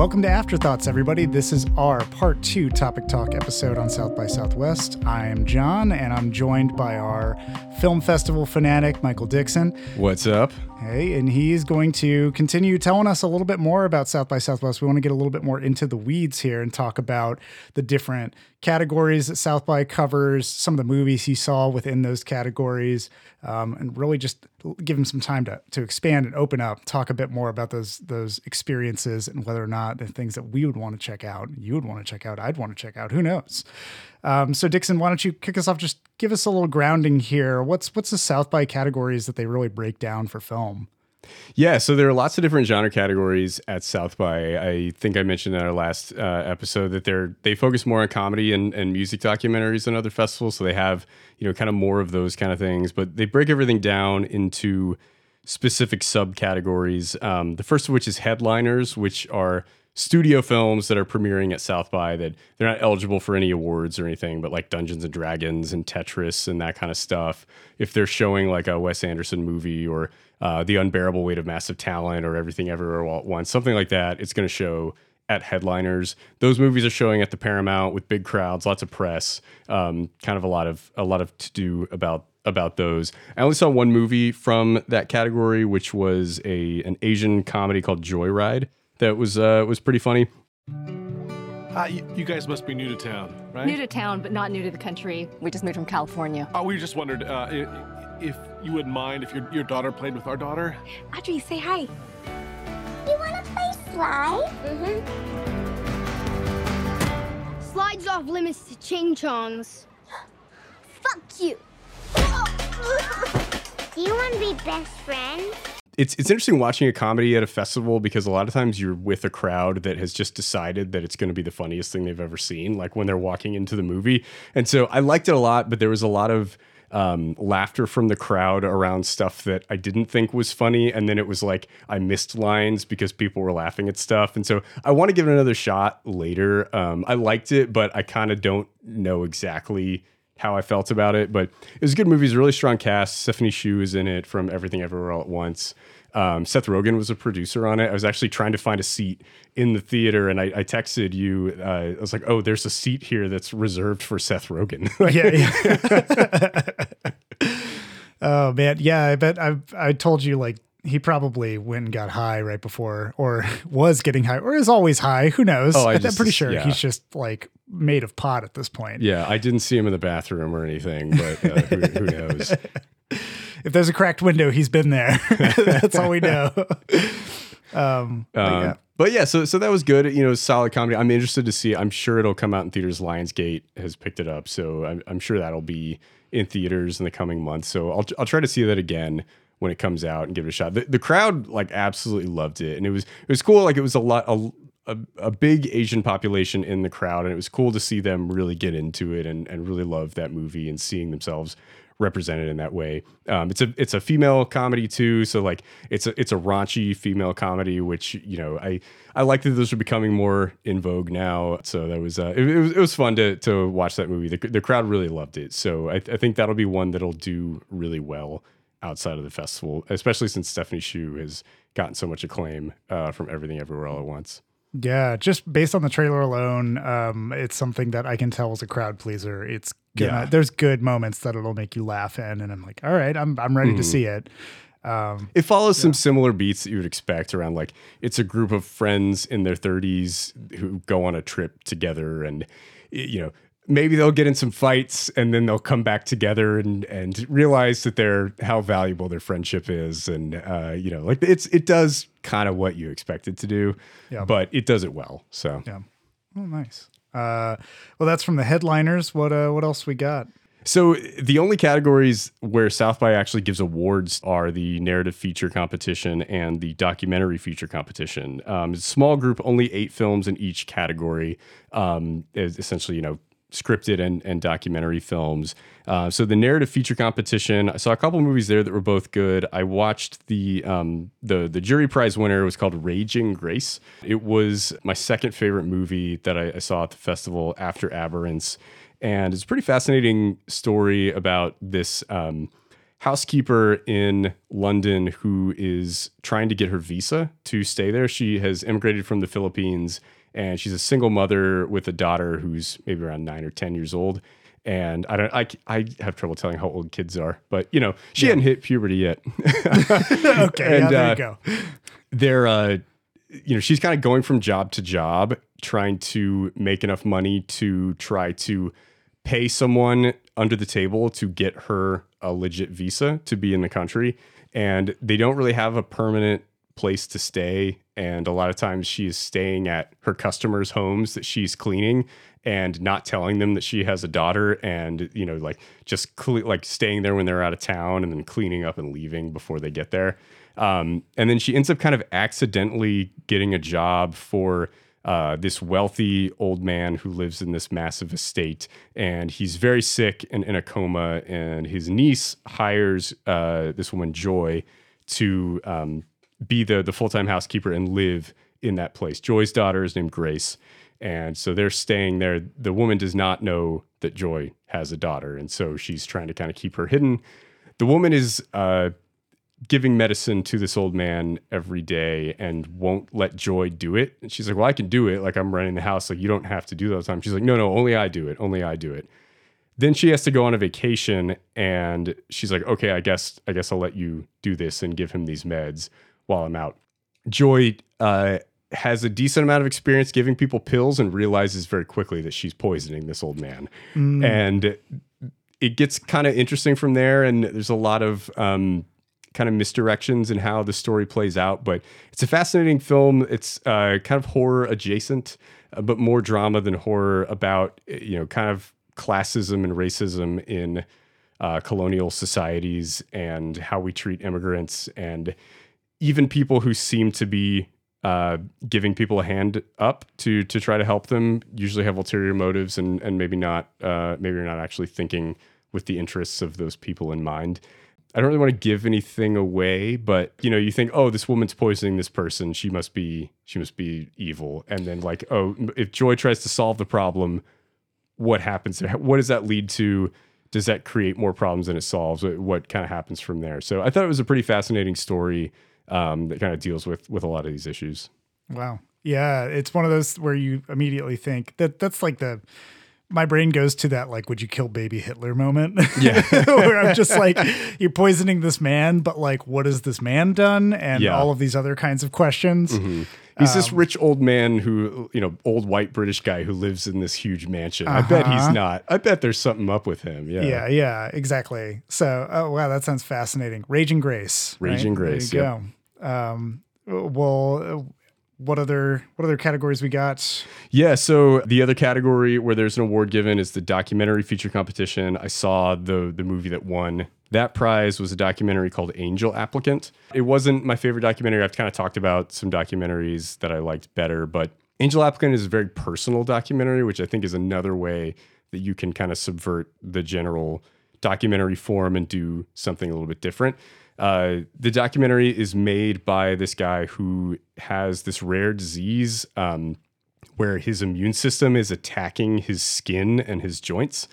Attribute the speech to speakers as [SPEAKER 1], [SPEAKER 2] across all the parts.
[SPEAKER 1] Welcome to Afterthoughts, everybody. This is our part two topic talk episode on South by Southwest. I am John, and I'm joined by our film festival fanatic, Michael Dixon.
[SPEAKER 2] What's up?
[SPEAKER 1] Hey, and he's going to continue telling us a little bit more about South by Southwest. We want to get a little bit more into the weeds here and talk about the different categories that South by covers, some of the movies he saw within those categories, um, and really just give him some time to to expand and open up, talk a bit more about those those experiences and whether or not the things that we would want to check out, you would want to check out, I'd want to check out. Who knows? Um, so Dixon, why don't you kick us off? Just give us a little grounding here. What's what's the South by categories that they really break down for film?
[SPEAKER 2] Yeah, so there are lots of different genre categories at South by. I think I mentioned in our last uh, episode that they're they focus more on comedy and, and music documentaries than other festivals. So they have you know kind of more of those kind of things, but they break everything down into specific subcategories. Um, the first of which is headliners, which are studio films that are premiering at South by that they're not eligible for any awards or anything, but like Dungeons and Dragons and Tetris and that kind of stuff. If they're showing like a Wes Anderson movie or uh, The Unbearable Weight of Massive Talent or Everything Everywhere All at Once, something like that, it's going to show at headliners. Those movies are showing at the Paramount with big crowds, lots of press, um, kind of a lot of a lot of to do about about those. I only saw one movie from that category, which was a an Asian comedy called Joy Ride that was uh, was pretty funny.
[SPEAKER 3] Uh, you, you, guys must be new to town, right?
[SPEAKER 4] New to town, but not new to the country. We just moved from California.
[SPEAKER 3] Oh, we just wondered uh, if, if you wouldn't mind if your, your daughter played with our daughter.
[SPEAKER 5] Audrey, say hi.
[SPEAKER 6] You want to play slide?
[SPEAKER 5] Mm-hmm.
[SPEAKER 6] Slides off limits to Ching Chongs. Fuck you. Do you want to be best friends?
[SPEAKER 2] It's it's interesting watching a comedy at a festival because a lot of times you're with a crowd that has just decided that it's going to be the funniest thing they've ever seen, like when they're walking into the movie. And so I liked it a lot, but there was a lot of um, laughter from the crowd around stuff that I didn't think was funny. And then it was like I missed lines because people were laughing at stuff. And so I want to give it another shot later. Um, I liked it, but I kind of don't know exactly how I felt about it, but it was a good movie. It's a really strong cast. Stephanie Hsu is in it from Everything Everywhere All at Once. Um, Seth Rogen was a producer on it. I was actually trying to find a seat in the theater, and I, I texted you. Uh, I was like, "Oh, there's a seat here that's reserved for Seth Rogen."
[SPEAKER 1] yeah. yeah. oh man, yeah. I bet I I told you like he probably went and got high right before, or was getting high, or is always high. Who knows? Oh, I am pretty sure yeah. he's just like made of pot at this point.
[SPEAKER 2] Yeah, I didn't see him in the bathroom or anything, but uh, who, who knows?
[SPEAKER 1] If there's a cracked window, he's been there. That's all we know. Um,
[SPEAKER 2] but, um, yeah. but yeah, so so that was good. You know, solid comedy. I'm interested to see. I'm sure it'll come out in theaters. Lionsgate has picked it up, so I'm, I'm sure that'll be in theaters in the coming months. So I'll I'll try to see that again when it comes out and give it a shot. The, the crowd like absolutely loved it, and it was it was cool. Like it was a lot a, a, a, big Asian population in the crowd, and it was cool to see them really get into it and and really love that movie and seeing themselves represented in that way. Um, it's a it's a female comedy too, so like it's a it's a raunchy female comedy, which you know I I like that those are becoming more in vogue now. So that was uh, it, it was it was fun to to watch that movie. The, the crowd really loved it, so I, I think that'll be one that'll do really well outside of the festival, especially since Stephanie Hsu has gotten so much acclaim uh, from Everything Everywhere All at Once.
[SPEAKER 1] Yeah, just based on the trailer alone, um, it's something that I can tell was a crowd pleaser. It's gonna, yeah. there's good moments that it'll make you laugh in, and I'm like, all right, I'm I'm ready mm. to mm-hmm. see it.
[SPEAKER 2] Um, it follows yeah. some similar beats that you would expect around like it's a group of friends in their 30s who go on a trip together, and you know maybe they'll get in some fights and then they'll come back together and and realize that they're how valuable their friendship is and uh, you know like it's it does kind of what you expect it to do yeah. but it does it well so
[SPEAKER 1] yeah oh nice uh, well that's from the headliners what uh what else we got
[SPEAKER 2] so the only categories where South by actually gives awards are the narrative feature competition and the documentary feature competition. Um, small group, only eight films in each category. Um, essentially, you know, scripted and, and documentary films. Uh, so the narrative feature competition, I saw a couple movies there that were both good. I watched the um, the the jury prize winner was called Raging Grace. It was my second favorite movie that I, I saw at the festival after Aberrance, and it's a pretty fascinating story about this. Um, housekeeper in London who is trying to get her visa to stay there. She has immigrated from the Philippines and she's a single mother with a daughter who's maybe around nine or 10 years old. And I don't, I, I have trouble telling how old kids are, but you know, she hadn't hit puberty yet.
[SPEAKER 1] Okay,
[SPEAKER 2] And,
[SPEAKER 1] yeah, there
[SPEAKER 2] uh,
[SPEAKER 1] you go.
[SPEAKER 2] they're uh you know she's kind of going from job to job trying to make enough money to try to pay someone under the table to get her a legit visa to be in the country and they don't really have a permanent place to stay and a lot of times she is staying at her customers homes that she's cleaning and not telling them that she has a daughter and you know like just like staying there when they're out of town and then cleaning up and leaving before they get there um, and then she ends up kind of accidentally getting a job for uh, this wealthy old man who lives in this massive estate. And he's very sick and in a coma. And his niece hires uh, this woman, Joy, to um, be the, the full time housekeeper and live in that place. Joy's daughter is named Grace. And so they're staying there. The woman does not know that Joy has a daughter. And so she's trying to kind of keep her hidden. The woman is uh, giving medicine to this old man every day and won't let Joy do it. And she's like, Well, I can do it. Like, I'm running the house. Like, you don't have to do that all the time. She's like, No, no, only I do it. Only I do it. Then she has to go on a vacation and she's like, Okay, I guess, I guess I'll let you do this and give him these meds while I'm out. Joy uh, has a decent amount of experience giving people pills and realizes very quickly that she's poisoning this old man. And it gets kind of interesting from there. And there's a lot of um, kind of misdirections in how the story plays out. But it's a fascinating film. It's uh, kind of horror adjacent, uh, but more drama than horror about, uh, you know, kind of classism and racism in uh, colonial societies and how we treat immigrants and even people who seem to be uh, giving people a hand up to to try to help them usually have ulterior motives and and maybe not uh, maybe you're not actually thinking with the interests of those people in mind. I don't really want to give anything away, but you know, you think, oh, this woman's poisoning this person, she must be she must be evil, and then like, oh, if Joy tries to solve the problem, what happens? What does that lead to? Does that create more problems than it solves? What kind of happens from there? So I thought it was a pretty fascinating story um, that kind of deals with with a lot of these issues.
[SPEAKER 1] Wow. Yeah, it's one of those where you immediately think that that's like the my brain goes to that like would you kill baby Hitler moment.
[SPEAKER 2] Yeah.
[SPEAKER 1] where I'm just like you're poisoning this man, but like what has this man done and
[SPEAKER 2] Yeah.
[SPEAKER 1] all of these other kinds of questions. Mm-hmm.
[SPEAKER 2] He's this um, rich old man who, you know, old white British guy who lives in this huge mansion. I bet he's uh-huh. not. I bet there's something up with him. Yeah.
[SPEAKER 1] Yeah, yeah, exactly. So, oh wow, that sounds fascinating. Raging Grace. right?
[SPEAKER 2] Raging Grace,
[SPEAKER 1] There you go. Um, well, uh, what other what other categories we got?
[SPEAKER 2] Yeah. So the other category where there's an award given is the documentary feature competition. I saw the the movie that won that prize was a documentary called Angel Applicant. It wasn't my favorite documentary. I've kind of talked about some documentaries that I liked better, but Angel Applicant is a very personal documentary, which I think is another way that you can kind of subvert the general documentary form and do something a little bit different. Uh, the documentary is made by this guy who has this rare disease um, where his immune system is attacking his skin and his joints,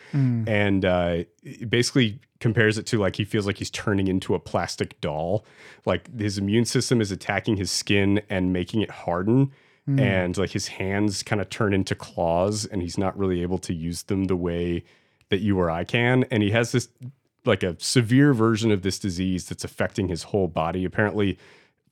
[SPEAKER 2] and uh, basically compares it to like he feels like he's turning into a plastic doll. Like his immune system is attacking his skin and making it harden. And like his hands kind of turn into claws, and he's not really able to use them the way that you or I can. And he has this like a severe version of this disease that's affecting his whole body. Apparently,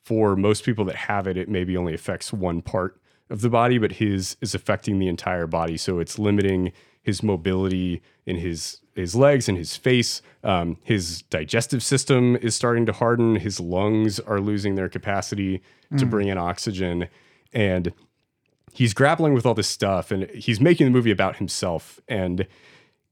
[SPEAKER 2] for most people that have it, it maybe only affects one part of the body, but his is affecting the entire body. So it's limiting his mobility in his his legs and his face. Um, his digestive system is starting to harden. His lungs are losing their capacity to bring in oxygen, and he's grappling with all this stuff. And he's making the movie about himself and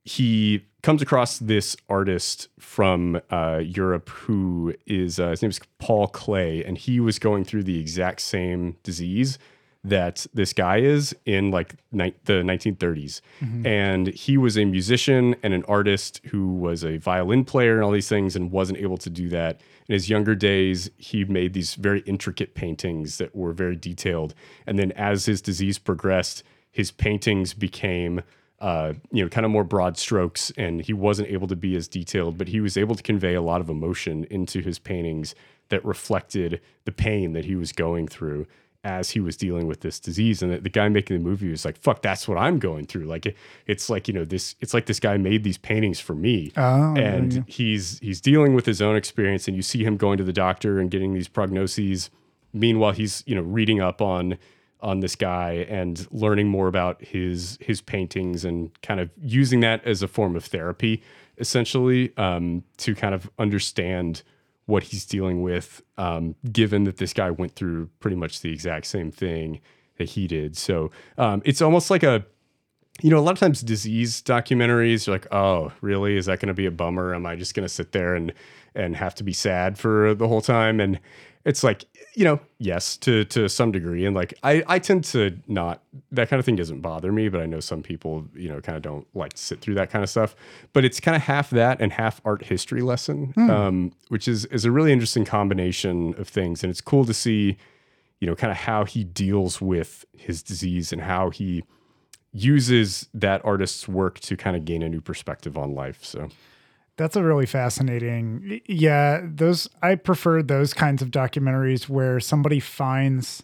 [SPEAKER 2] he comes across this artist from uh, Europe who is uh, his name is Paul Klee, and he was going through the exact same disease that this guy is in like ni- the 1930s. And he was a musician and an artist who was a violin player and all these things and wasn't able to do that. In his younger days, he made these very intricate paintings that were very detailed. And then as his disease progressed, his paintings became uh, you know, kind of more broad strokes, and he wasn't able to be as detailed, but he was able to convey a lot of emotion into his paintings that reflected the pain that he was going through as he was dealing with this disease. And the, the guy making the movie was like, "Fuck, that's what I'm going through." Like, it, it's like you know, this. It's like this guy made these paintings for me,
[SPEAKER 1] Oh,
[SPEAKER 2] and he's he's dealing with his own experience, and you see him going to the doctor and getting these prognoses. Meanwhile, he's you know reading up on on this guy and learning more about his his paintings and kind of using that as a form of therapy, essentially, um, to kind of understand what he's dealing with, um, given that this guy went through pretty much the exact same thing that he did. So um, it's almost like a you know, a lot of times disease documentaries are like, oh, really? Is that going to be a bummer? Am I just going to sit there and and have to be sad for the whole time? And it's like, you know, yes, to to some degree. And like, I I tend to not that kind of thing doesn't bother me, but I know some people, you know, kind of don't like to sit through that kind of stuff. But it's kind of half that and half art history lesson, um, which is is a really interesting combination of things. And it's cool to see, you know, kind of how he deals with his disease and how he uses that artist's work to kind of gain a new perspective on life. So
[SPEAKER 1] That's a really fascinating. Yeah, those I prefer those kinds of documentaries where somebody finds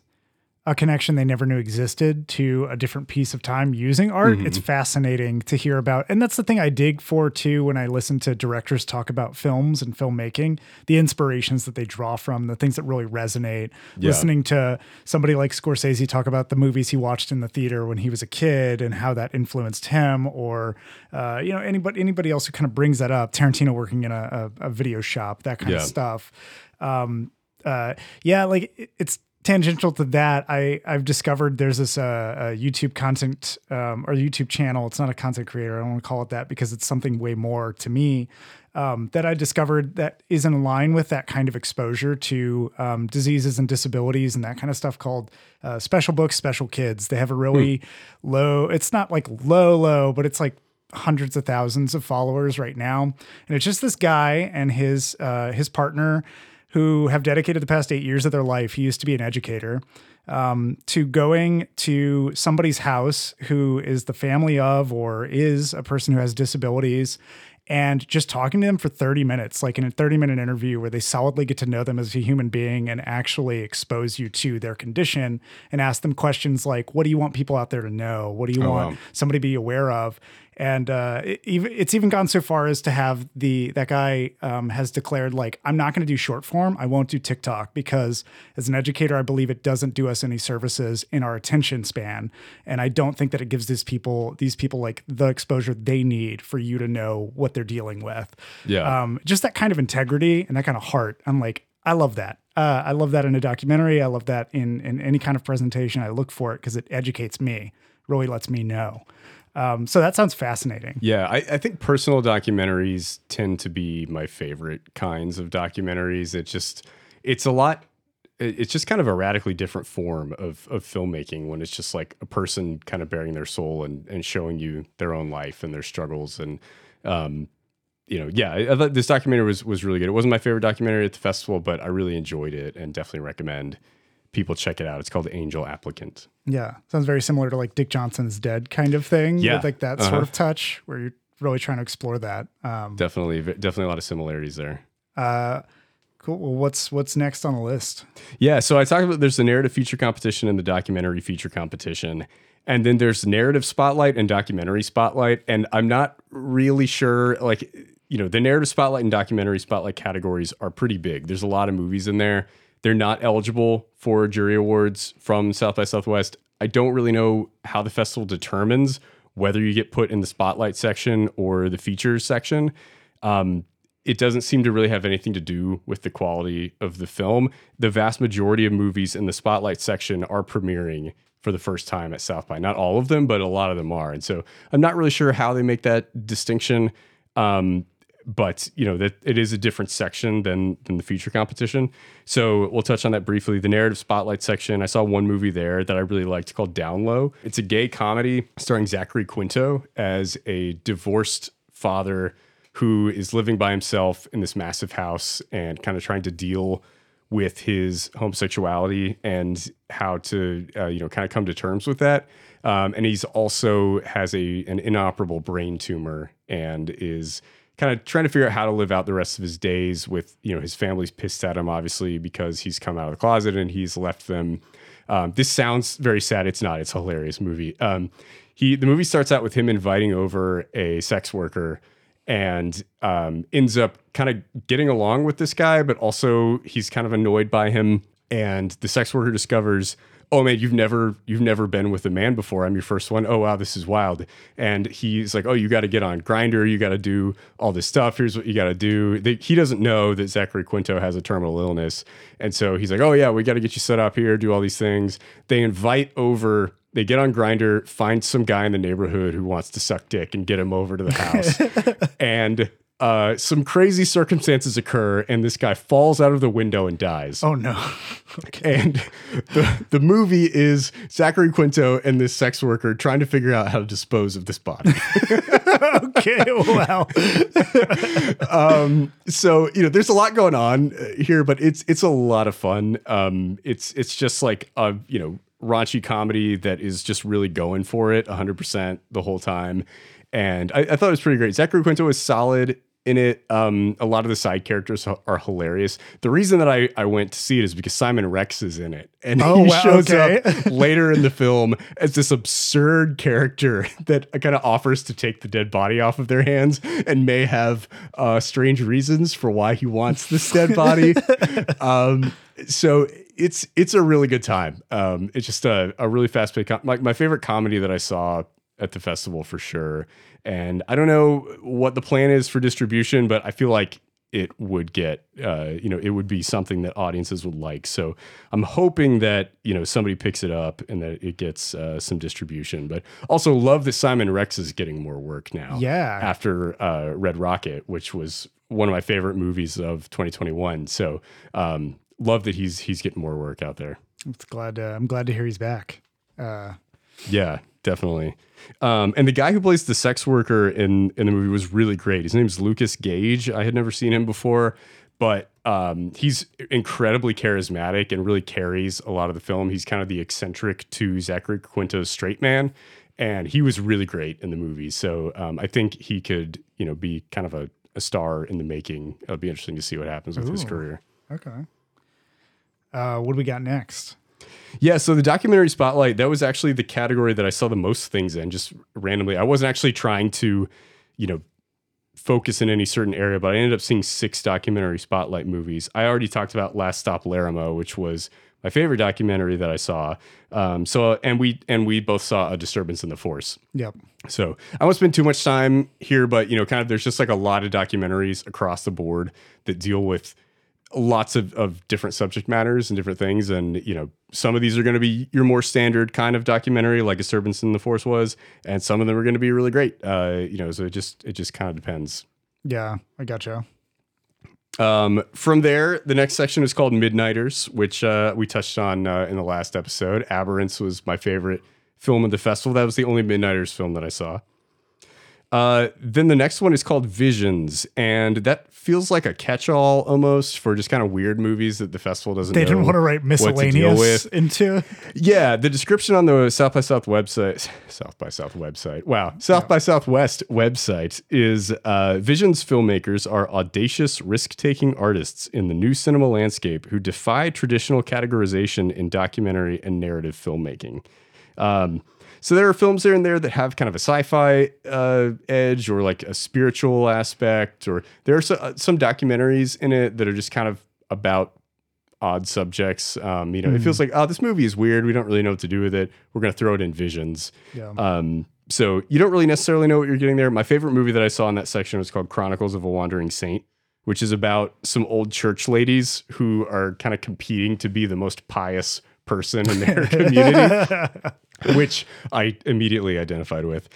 [SPEAKER 1] a connection they never knew existed to a different piece of time using art. It's fascinating to hear about. And that's the thing I dig for too when I listen to directors talk about films and filmmaking, the inspirations that they draw from, the things that really resonate. Listening to somebody like Scorsese talk about the movies he watched in the theater when he was a kid and how that influenced him, or uh, you know, anybody anybody else who kind of brings that up. Tarantino working in a, a, a video shop, that kind of stuff. Um, uh, yeah, like it- it's tangential to that. I I've discovered there's this uh, YouTube content um, or YouTube channel. It's not a content creator. I don't want to call it that because it's something way more to me. Um, that I discovered that is in line with that kind of exposure to um, diseases and disabilities and that kind of stuff called uh, Special Books, Special Kids. They have a really low, it's not like low, low, but it's like hundreds of thousands of followers right now. And it's just this guy and his uh, his partner who have dedicated the past eight years of their life. He used to be an educator um, to going to somebody's house who is the family of or is a person who has disabilities and just talking to them for 30 minutes, like in a 30 minute interview where they solidly get to know them as a human being and actually expose you to their condition and ask them questions like, what do you want people out there to know? What do you want
[SPEAKER 2] wow.
[SPEAKER 1] somebody to be aware of? And uh, it, even it's even gone so far as to have the that guy um, has declared like I'm not going to do short form. I won't do TikTok because as an educator, I believe it doesn't do us any services in our attention span, and I don't think that it gives these people these people like the exposure they need for you to know what they're dealing with.
[SPEAKER 2] Yeah.
[SPEAKER 1] um, just that kind of integrity and that kind of heart. I'm like I love that. Uh, I love that in a documentary. I love that in in any kind of presentation. I look for it because it educates me, really lets me know. Um, so that sounds fascinating.
[SPEAKER 2] Yeah, I, I think personal documentaries tend to be my favorite kinds of documentaries. It just it's a lot it's just kind of a radically different form of of filmmaking when it's just like a person kind of bearing their soul and and showing you their own life and their struggles and um you know yeah I, thought this documentary was was really good it wasn't my favorite documentary at the festival but i really enjoyed it and definitely recommend people check it out it's called angel applicant
[SPEAKER 1] Yeah, sounds very similar to like Dick Johnson's Dead kind of thing.
[SPEAKER 2] Yeah.
[SPEAKER 1] with like that sort
[SPEAKER 2] Uh-huh.
[SPEAKER 1] of touch where you're really trying to explore that. Um,
[SPEAKER 2] definitely definitely a lot of similarities there
[SPEAKER 1] uh, cool. Well, what's what's next on the list?
[SPEAKER 2] Yeah, so I talked about there's the narrative feature competition and the documentary feature competition. And then there's narrative spotlight and documentary spotlight. And I'm not really sure, like, you know, the narrative spotlight and documentary spotlight categories are pretty big. There's a lot of movies in there. They're not eligible for jury awards from South by Southwest. I don't really know how the festival determines whether you get put in the spotlight section or the features section. Um, it doesn't seem to really have anything to do with the quality of the film. The vast majority of movies in the spotlight section are premiering for the first time at South by. Not all of them, but a lot of them are. And so I'm not really sure how they make that distinction. Um, but you know that it is a different section than than the feature competition. So we'll touch on that briefly. The narrative spotlight section. I saw one movie there that I really liked called Down Low. It's a gay comedy starring Zachary Quinto as a divorced father who is living by himself in this massive house and kind of trying to deal with his homosexuality and how to uh, you know kind of come to terms with that. Um, and he's also has a an inoperable brain tumor and is kind of trying to figure out how to live out the rest of his days with you know his family's pissed at him obviously because he's come out of the closet and he's left them. Um, this sounds very sad. It's not. It's a hilarious movie. Um, he the movie starts out with him inviting over a sex worker and um, ends up kind of getting along with this guy but also he's kind of annoyed by him. And the sex worker discovers oh man you've never you've never been with a man before. I'm your first one. Oh wow this is wild. And he's like oh you got to get on Grindr you got to do all this stuff. Here's what you got to do. They, he doesn't know that zachary quinto has a terminal illness. And so he's like oh yeah we got to get you set up here do all these things. They invite over they get on Grindr find some guy in the neighborhood who wants to suck dick and get him over to the house. And uh, some crazy circumstances occur and this guy falls out of the window and dies
[SPEAKER 1] Oh no.
[SPEAKER 2] and the, the movie is Zachary Quinto and this sex worker trying to figure out how to dispose of this body.
[SPEAKER 1] okay. Wow.
[SPEAKER 2] so you know, there's a lot going on uh, here, but it's it's a lot of fun. Um, it's it's just like a you know raunchy comedy that is just really going for it 100 percent the whole time, and I, I thought it was pretty great. Zachary Quinto is solid in it. Um, a lot of the side characters are, hilarious. The reason that I, I went to see it is because Simon Rex is in it, and
[SPEAKER 1] Oh,
[SPEAKER 2] he
[SPEAKER 1] wow,
[SPEAKER 2] shows
[SPEAKER 1] okay.
[SPEAKER 2] up later in the film as this absurd character that kind of offers to take the dead body off of their hands and may have uh, strange reasons for why he wants this dead body. um, so it's it's a really good time. Um, it's just a, a really fast paced. Com- like my favorite comedy that I saw at the festival for sure. And I don't know what the plan is for distribution, but I feel like it would get uh, you know it would be something that audiences would like so i'm hoping that you know somebody picks it up and that it gets uh, some distribution but also love that simon rex is getting more work now
[SPEAKER 1] Yeah.
[SPEAKER 2] after uh, red rocket which was one of my favorite movies of 2021 so um, love that he's he's getting more work out there
[SPEAKER 1] It's glad. To, I'm glad to hear he's back. Uh,
[SPEAKER 2] yeah, definitely. Um, and the guy who plays the sex worker in in the movie was really great. His name's Lucas Gage. I had never seen him before, but um, he's incredibly charismatic and really carries a lot of the film. He's kind of the eccentric to Zachary Quinto's straight man, and he was really great in the movie. So um, I think he could, you know, be kind of a, a star in the making. It'll be interesting to see what happens with his career.
[SPEAKER 1] okay. Uh, what do we got next?
[SPEAKER 2] Yeah, so the documentary spotlight, that was actually the category that I saw the most things in, just randomly. I wasn't actually trying to, you know, focus in any certain area, but I ended up seeing six documentary spotlight movies. I already talked about Last Stop Larrimah, which was my favorite documentary that I saw. Um, so and we and we both saw a disturbance in the force.
[SPEAKER 1] Yep.
[SPEAKER 2] So I won't spend too much time here, but you know, kind of there's just like a lot of documentaries across the board that deal with lots of, of different subject matters and different things. And, you know, some of these are going to be your more standard kind of documentary, like *A Disturbance in the Force was, and some of them are going to be really great. Uh, you know, so it just it just kind of depends.
[SPEAKER 1] Yeah, I gotcha.
[SPEAKER 2] Um, from there, the next section is called Midnighters, which uh, we touched on uh, in the last episode. Aberrance was my favorite film of the festival. That was the only Midnighters film that I saw. Uh, then the next one is called Visions, and that feels like a catch-all almost for just kind of weird movies that the festival doesn't.
[SPEAKER 1] They didn't want to write
[SPEAKER 2] to
[SPEAKER 1] miscellaneous
[SPEAKER 2] with.
[SPEAKER 1] into.
[SPEAKER 2] Yeah, the description on the South by South website, South by South website, wow, South by Southwest website is uh, Vision's filmmakers are audacious, risk taking artists in the new cinema landscape who defy traditional categorization in documentary and narrative filmmaking. Um, so there are films here and there that have kind of a sci-fi uh, edge or like a spiritual aspect, or there are so, uh, some documentaries in it that are just kind of about odd subjects. Um, you know, it feels like, oh, this movie is weird. We don't really know what to do with it. We're going to throw it in visions.
[SPEAKER 1] Yeah.
[SPEAKER 2] Um, so you don't really necessarily know what you're getting there. My favorite movie that I saw in that section was called Chronicles of a Wandering Saint, which is about some old church ladies who are kind of competing to be the most pious person in their community, which I immediately identified with.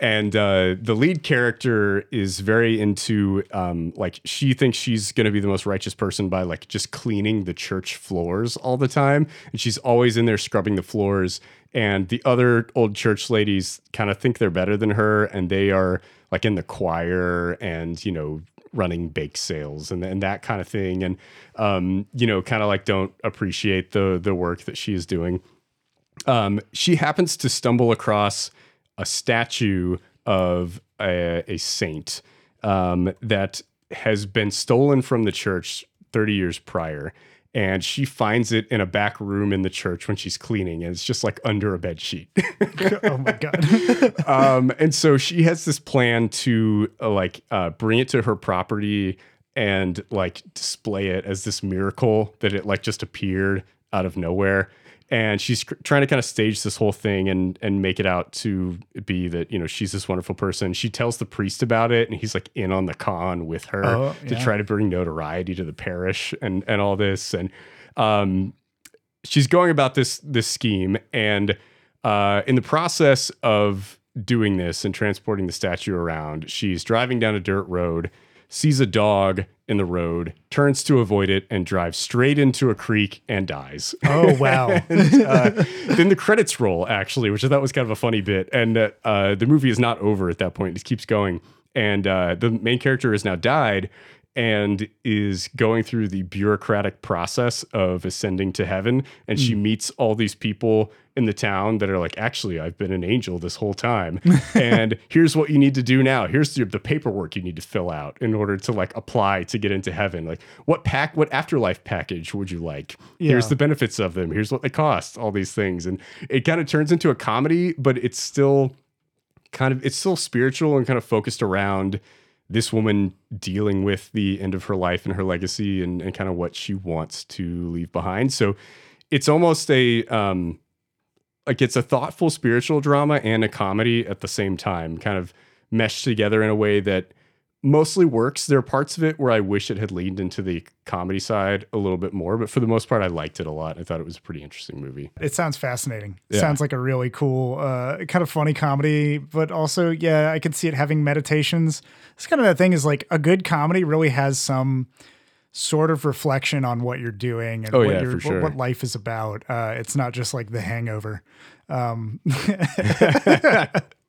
[SPEAKER 2] And uh, the lead character is very into, um, like, she thinks she's going to be the most righteous person by, like, just cleaning the church floors all the time. And she's always in there scrubbing the floors. And the other old church ladies kind of think they're better than her. And they are, like, in the choir and, you know, running bake sales and, and that kind of thing. And, um, you know, kind of like don't appreciate the, the work that she is doing. Um, she happens to stumble across a statue of a, a saint um, that has been stolen from the church 30 years prior. And she finds it in a back room in the church when she's cleaning, and it's just like under a bed sheet.
[SPEAKER 1] oh my god.
[SPEAKER 2] um, and so she has this plan to uh, like uh, bring it to her property and like display it as this miracle that it like just appeared out of nowhere and she's trying to kind of stage this whole thing and and make it out to be that you know she's this wonderful person she tells the priest about it and he's like in on the con with her
[SPEAKER 1] Oh,
[SPEAKER 2] to
[SPEAKER 1] yeah.
[SPEAKER 2] try to bring notoriety to the parish and and all this and um she's going about this this scheme and uh in the process of doing this and transporting the statue around she's driving down a dirt road sees a dog in the road turns to avoid it and drives straight into a creek and dies
[SPEAKER 1] Oh wow.
[SPEAKER 2] and, uh, then the credits roll actually, which I thought was kind of a funny bit. And uh, uh, the movie is not over at that point; it just keeps going. And uh, the main character has now died and is going through the bureaucratic process of ascending to heaven. And she mm. meets all these people in the town that are like, actually, I've been an angel this whole time. and here's what you need to do now. Here's the, the paperwork you need to fill out in order to like apply to get into heaven. Like, what pack, what afterlife package would you like? Here's the benefits of them. Here's what they cost, all these things. And it kind of turns into a comedy, but it's still kind of it's still spiritual and kind of focused around this woman dealing with the end of her life and her legacy and, and kind of what she wants to leave behind. So it's almost a um like it's a thoughtful spiritual drama and a comedy at the same time, kind of meshed together in a way that mostly works. There are parts of it where I wish it had leaned into the comedy side a little bit more, but for the most part, I liked it a lot. I thought it was a pretty interesting movie.
[SPEAKER 1] It sounds fascinating.
[SPEAKER 2] Yeah.
[SPEAKER 1] Sounds like a really cool, uh, kind of funny comedy, but also, yeah, I can see it having meditations. It's kind of that thing is like a good comedy really has some sort of reflection on what you're doing and
[SPEAKER 2] Oh,
[SPEAKER 1] what,
[SPEAKER 2] yeah, for
[SPEAKER 1] what- what life is about. Uh, it's not just like The Hangover. Um,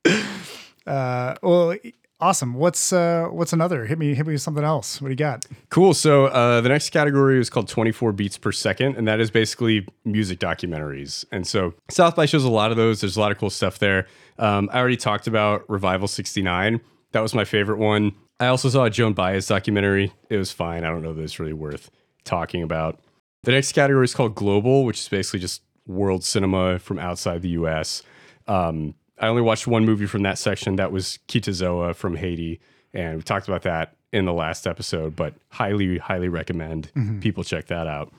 [SPEAKER 1] uh, well, awesome. What's uh, what's another? Hit me, hit me with something else. What do you got?
[SPEAKER 2] Cool. So uh, the next category is called 24 beats per second, and that is basically music documentaries. And so South by shows a lot of those. There's a lot of cool stuff there. Um, I already talked about Revival 69. That was my favorite one. I also saw a Joan Baez documentary. It was fine. I don't know that it's really worth talking about. The next category is called Global, which is basically just world cinema from outside the US. Um, I only watched one movie from that section. That was Kite Zo A from Haiti. And we talked about that in the last episode, but highly, highly recommend people check that out.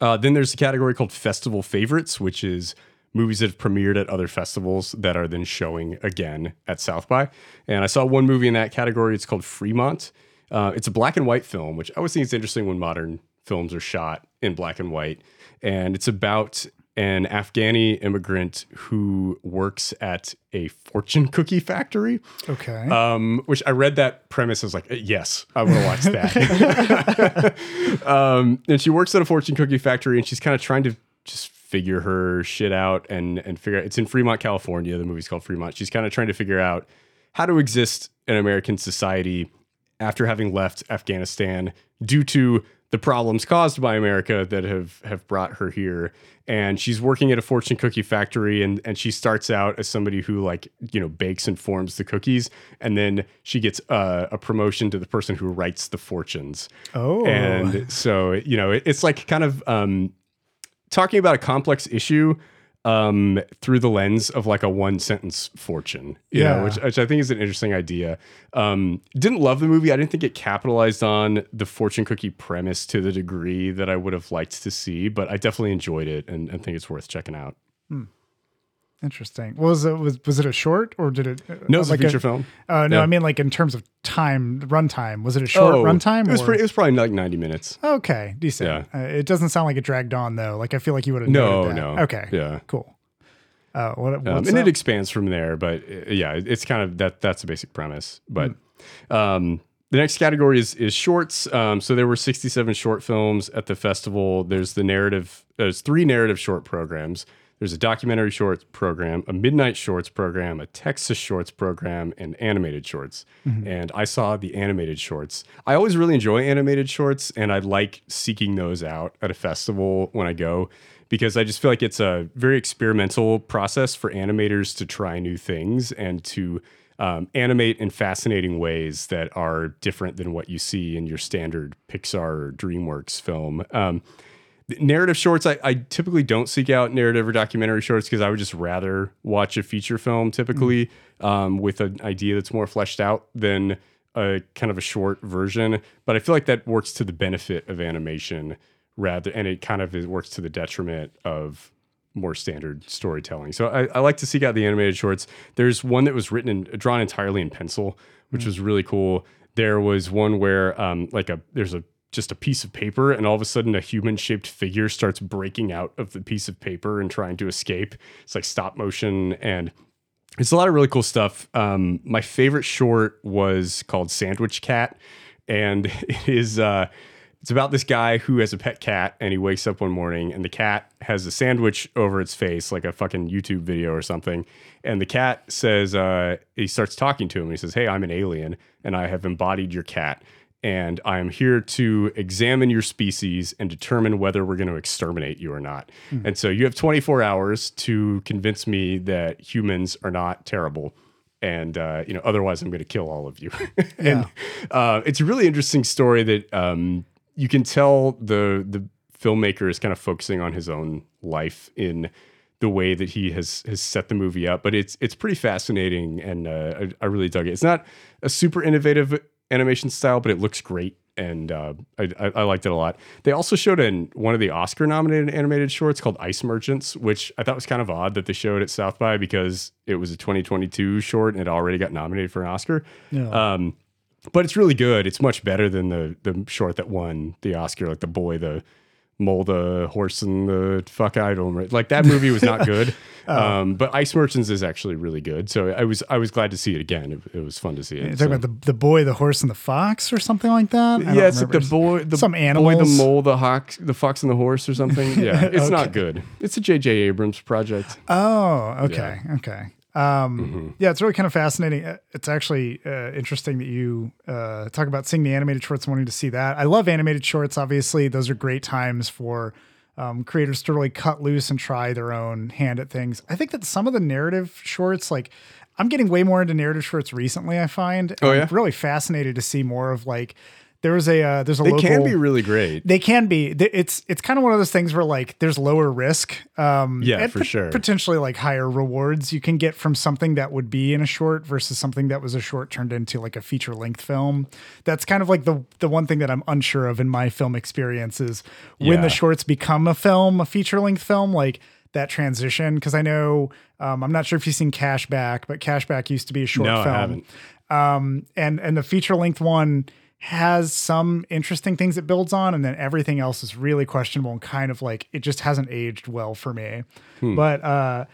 [SPEAKER 2] Uh, then there's a category called Festival Favorites, which is movies that have premiered at other festivals that are then showing again at South by. And I saw one movie in that category. It's called Fremont. Uh, it's a black and white film, which I always think it's interesting when modern films are shot in black and white. And it's about an Afghani immigrant who works at a fortune cookie factory.
[SPEAKER 1] Okay.
[SPEAKER 2] Um, which I read that premise. I was like, yes, I want to watch that. um, and she works at a fortune cookie factory, and she's kind of trying to just figure her shit out and and figure out. It's in Fremont, California. The movie's called Fremont. She's kind of trying to figure out how to exist in American society after having left Afghanistan due to the problems caused by America that have have brought her here. And she's working at a fortune cookie factory and and she starts out as somebody who like, you know, bakes and forms the cookies and then she gets uh, a promotion to the person who writes the fortunes.
[SPEAKER 1] oh,
[SPEAKER 2] And so, you know, it, it's like kind of um talking about a complex issue um through the lens of like a one sentence fortune you
[SPEAKER 1] Yeah.
[SPEAKER 2] know which, which i think is an interesting idea. Um didn't love the movie. I didn't think it capitalized on the fortune cookie premise to the degree that i would have liked to see but i definitely enjoyed it and, and think it's worth checking out
[SPEAKER 1] interesting. Was it was was it a short or did it? uh,
[SPEAKER 2] no it's
[SPEAKER 1] like
[SPEAKER 2] a feature film
[SPEAKER 1] Uh, no,
[SPEAKER 2] Yeah.
[SPEAKER 1] I mean like in terms of time, runtime. Was it a short runtime?
[SPEAKER 2] Oh, it was pretty, it was probably like 90 minutes
[SPEAKER 1] Okay, decent.
[SPEAKER 2] Yeah.
[SPEAKER 1] Uh, it doesn't sound like it dragged on though. Like I feel like you would have.
[SPEAKER 2] No,
[SPEAKER 1] that.
[SPEAKER 2] no.
[SPEAKER 1] Okay.
[SPEAKER 2] Yeah.
[SPEAKER 1] Cool. Uh, what?
[SPEAKER 2] um, and
[SPEAKER 1] up?
[SPEAKER 2] it expands from there but uh, yeah it- it's kind of that that's the basic premise but
[SPEAKER 1] Hmm.
[SPEAKER 2] um the next category is is shorts um so there were 67 short films at the festival there's the narrative there's three narrative short programs there's a documentary shorts program a midnight shorts program a texas shorts program and animated shorts
[SPEAKER 1] Mm-hmm.
[SPEAKER 2] and i saw the animated shorts i always really enjoy animated shorts and i like seeking those out at a festival when i go because I just feel like it's a very experimental process for animators to try new things and to um, animate in fascinating ways that are different than what you see in your standard Pixar or DreamWorks film. Um, narrative shorts, I, I, typically don't seek out narrative or documentary shorts because I would just rather watch a feature film typically mm. um, with an idea that's more fleshed out than a kind of a short version. But I feel like that works to the benefit of animation rather, and it kind of works to the detriment of more standard storytelling. So I, I, like to seek out the animated shorts. There's one that was written and drawn entirely in pencil, which mm. was really cool. There was one where um, like a there's a just a piece of paper and all of a sudden a human shaped figure starts breaking out of the piece of paper and trying to escape. It's like stop motion and it's a lot of really cool stuff. Um, my favorite short was called Sandwich Cat and it is uh, it's about this guy who has a pet cat and he wakes up one morning and the cat has a sandwich over its face, like a fucking YouTube video or something. And the cat says, uh, he starts talking to him. He says, Hey, I'm an alien and I have embodied your cat. And I am here to examine your species and determine whether we're going to exterminate you or not. Mm. And so you have 24 hours to convince me that humans are not terrible and uh, you know otherwise i'm going to kill all of you and yeah. uh, it's a really interesting story that um, you can tell the the filmmaker is kind of focusing on his own life in the way that he has has set the movie up. But it's it's pretty fascinating, and uh, I, I, really dug it. It's not a super innovative animation style, but it looks great, and uh, I, I, I, liked it a lot. They also showed in one of the Oscar nominated animated shorts called Ice Merchants, which I thought was kind of odd that they showed at South by because it was a 2022 short and it already got nominated for an Oscar. Yeah. Um, but it's really good. It's much better than the the short that won the Oscar, like the boy, the mole, the horse, and the fuck I don't remember. Like that movie was not good. oh. um, but Ice Merchants is actually really good. So I was I was glad to see it again. It, it was fun to see it.
[SPEAKER 1] You're talking so. about the, the boy, the horse, and the fox, or something like that.
[SPEAKER 2] I yeah, it's like the boy, the
[SPEAKER 1] some animals.
[SPEAKER 2] boy, the mole, the hawk, the fox, and the horse, or something. Yeah, it's okay. not good. It's a J.J. Abrams project.
[SPEAKER 1] Oh, okay, yeah. okay. Um, mm-hmm. Yeah, it's really kind of fascinating. Uh, it's actually uh, interesting that you uh, talk about seeing the animated shorts, wanting to see that. I love animated shorts. Obviously, those are great times for um, creators to really cut loose and try their own hand at things. I think that some of the narrative shorts, like I'm getting way more into narrative shorts recently. I find.
[SPEAKER 2] Oh yeah. I'm
[SPEAKER 1] really fascinated to see more of like there's a uh, there's a
[SPEAKER 2] they
[SPEAKER 1] local,
[SPEAKER 2] can be really great.
[SPEAKER 1] They can be. It's it's kind of one of those things where like there's lower risk. Um,
[SPEAKER 2] yeah, for sure.
[SPEAKER 1] Potentially like higher rewards you can get from something that would be in a short versus something that was a short turned into like a feature length film. That's kind of like the the one thing that I'm unsure of in my film experience is when yeah. the shorts become a film, a feature length film, like that transition. Because I know um, I'm not sure if you've seen Cashback, but Cashback used to be a short
[SPEAKER 2] no,
[SPEAKER 1] film.
[SPEAKER 2] I haven't.
[SPEAKER 1] Um, and and the feature length one has some interesting things it builds on, and then everything else is really questionable and kind of like it just hasn't aged well for me. Hmm. But uh,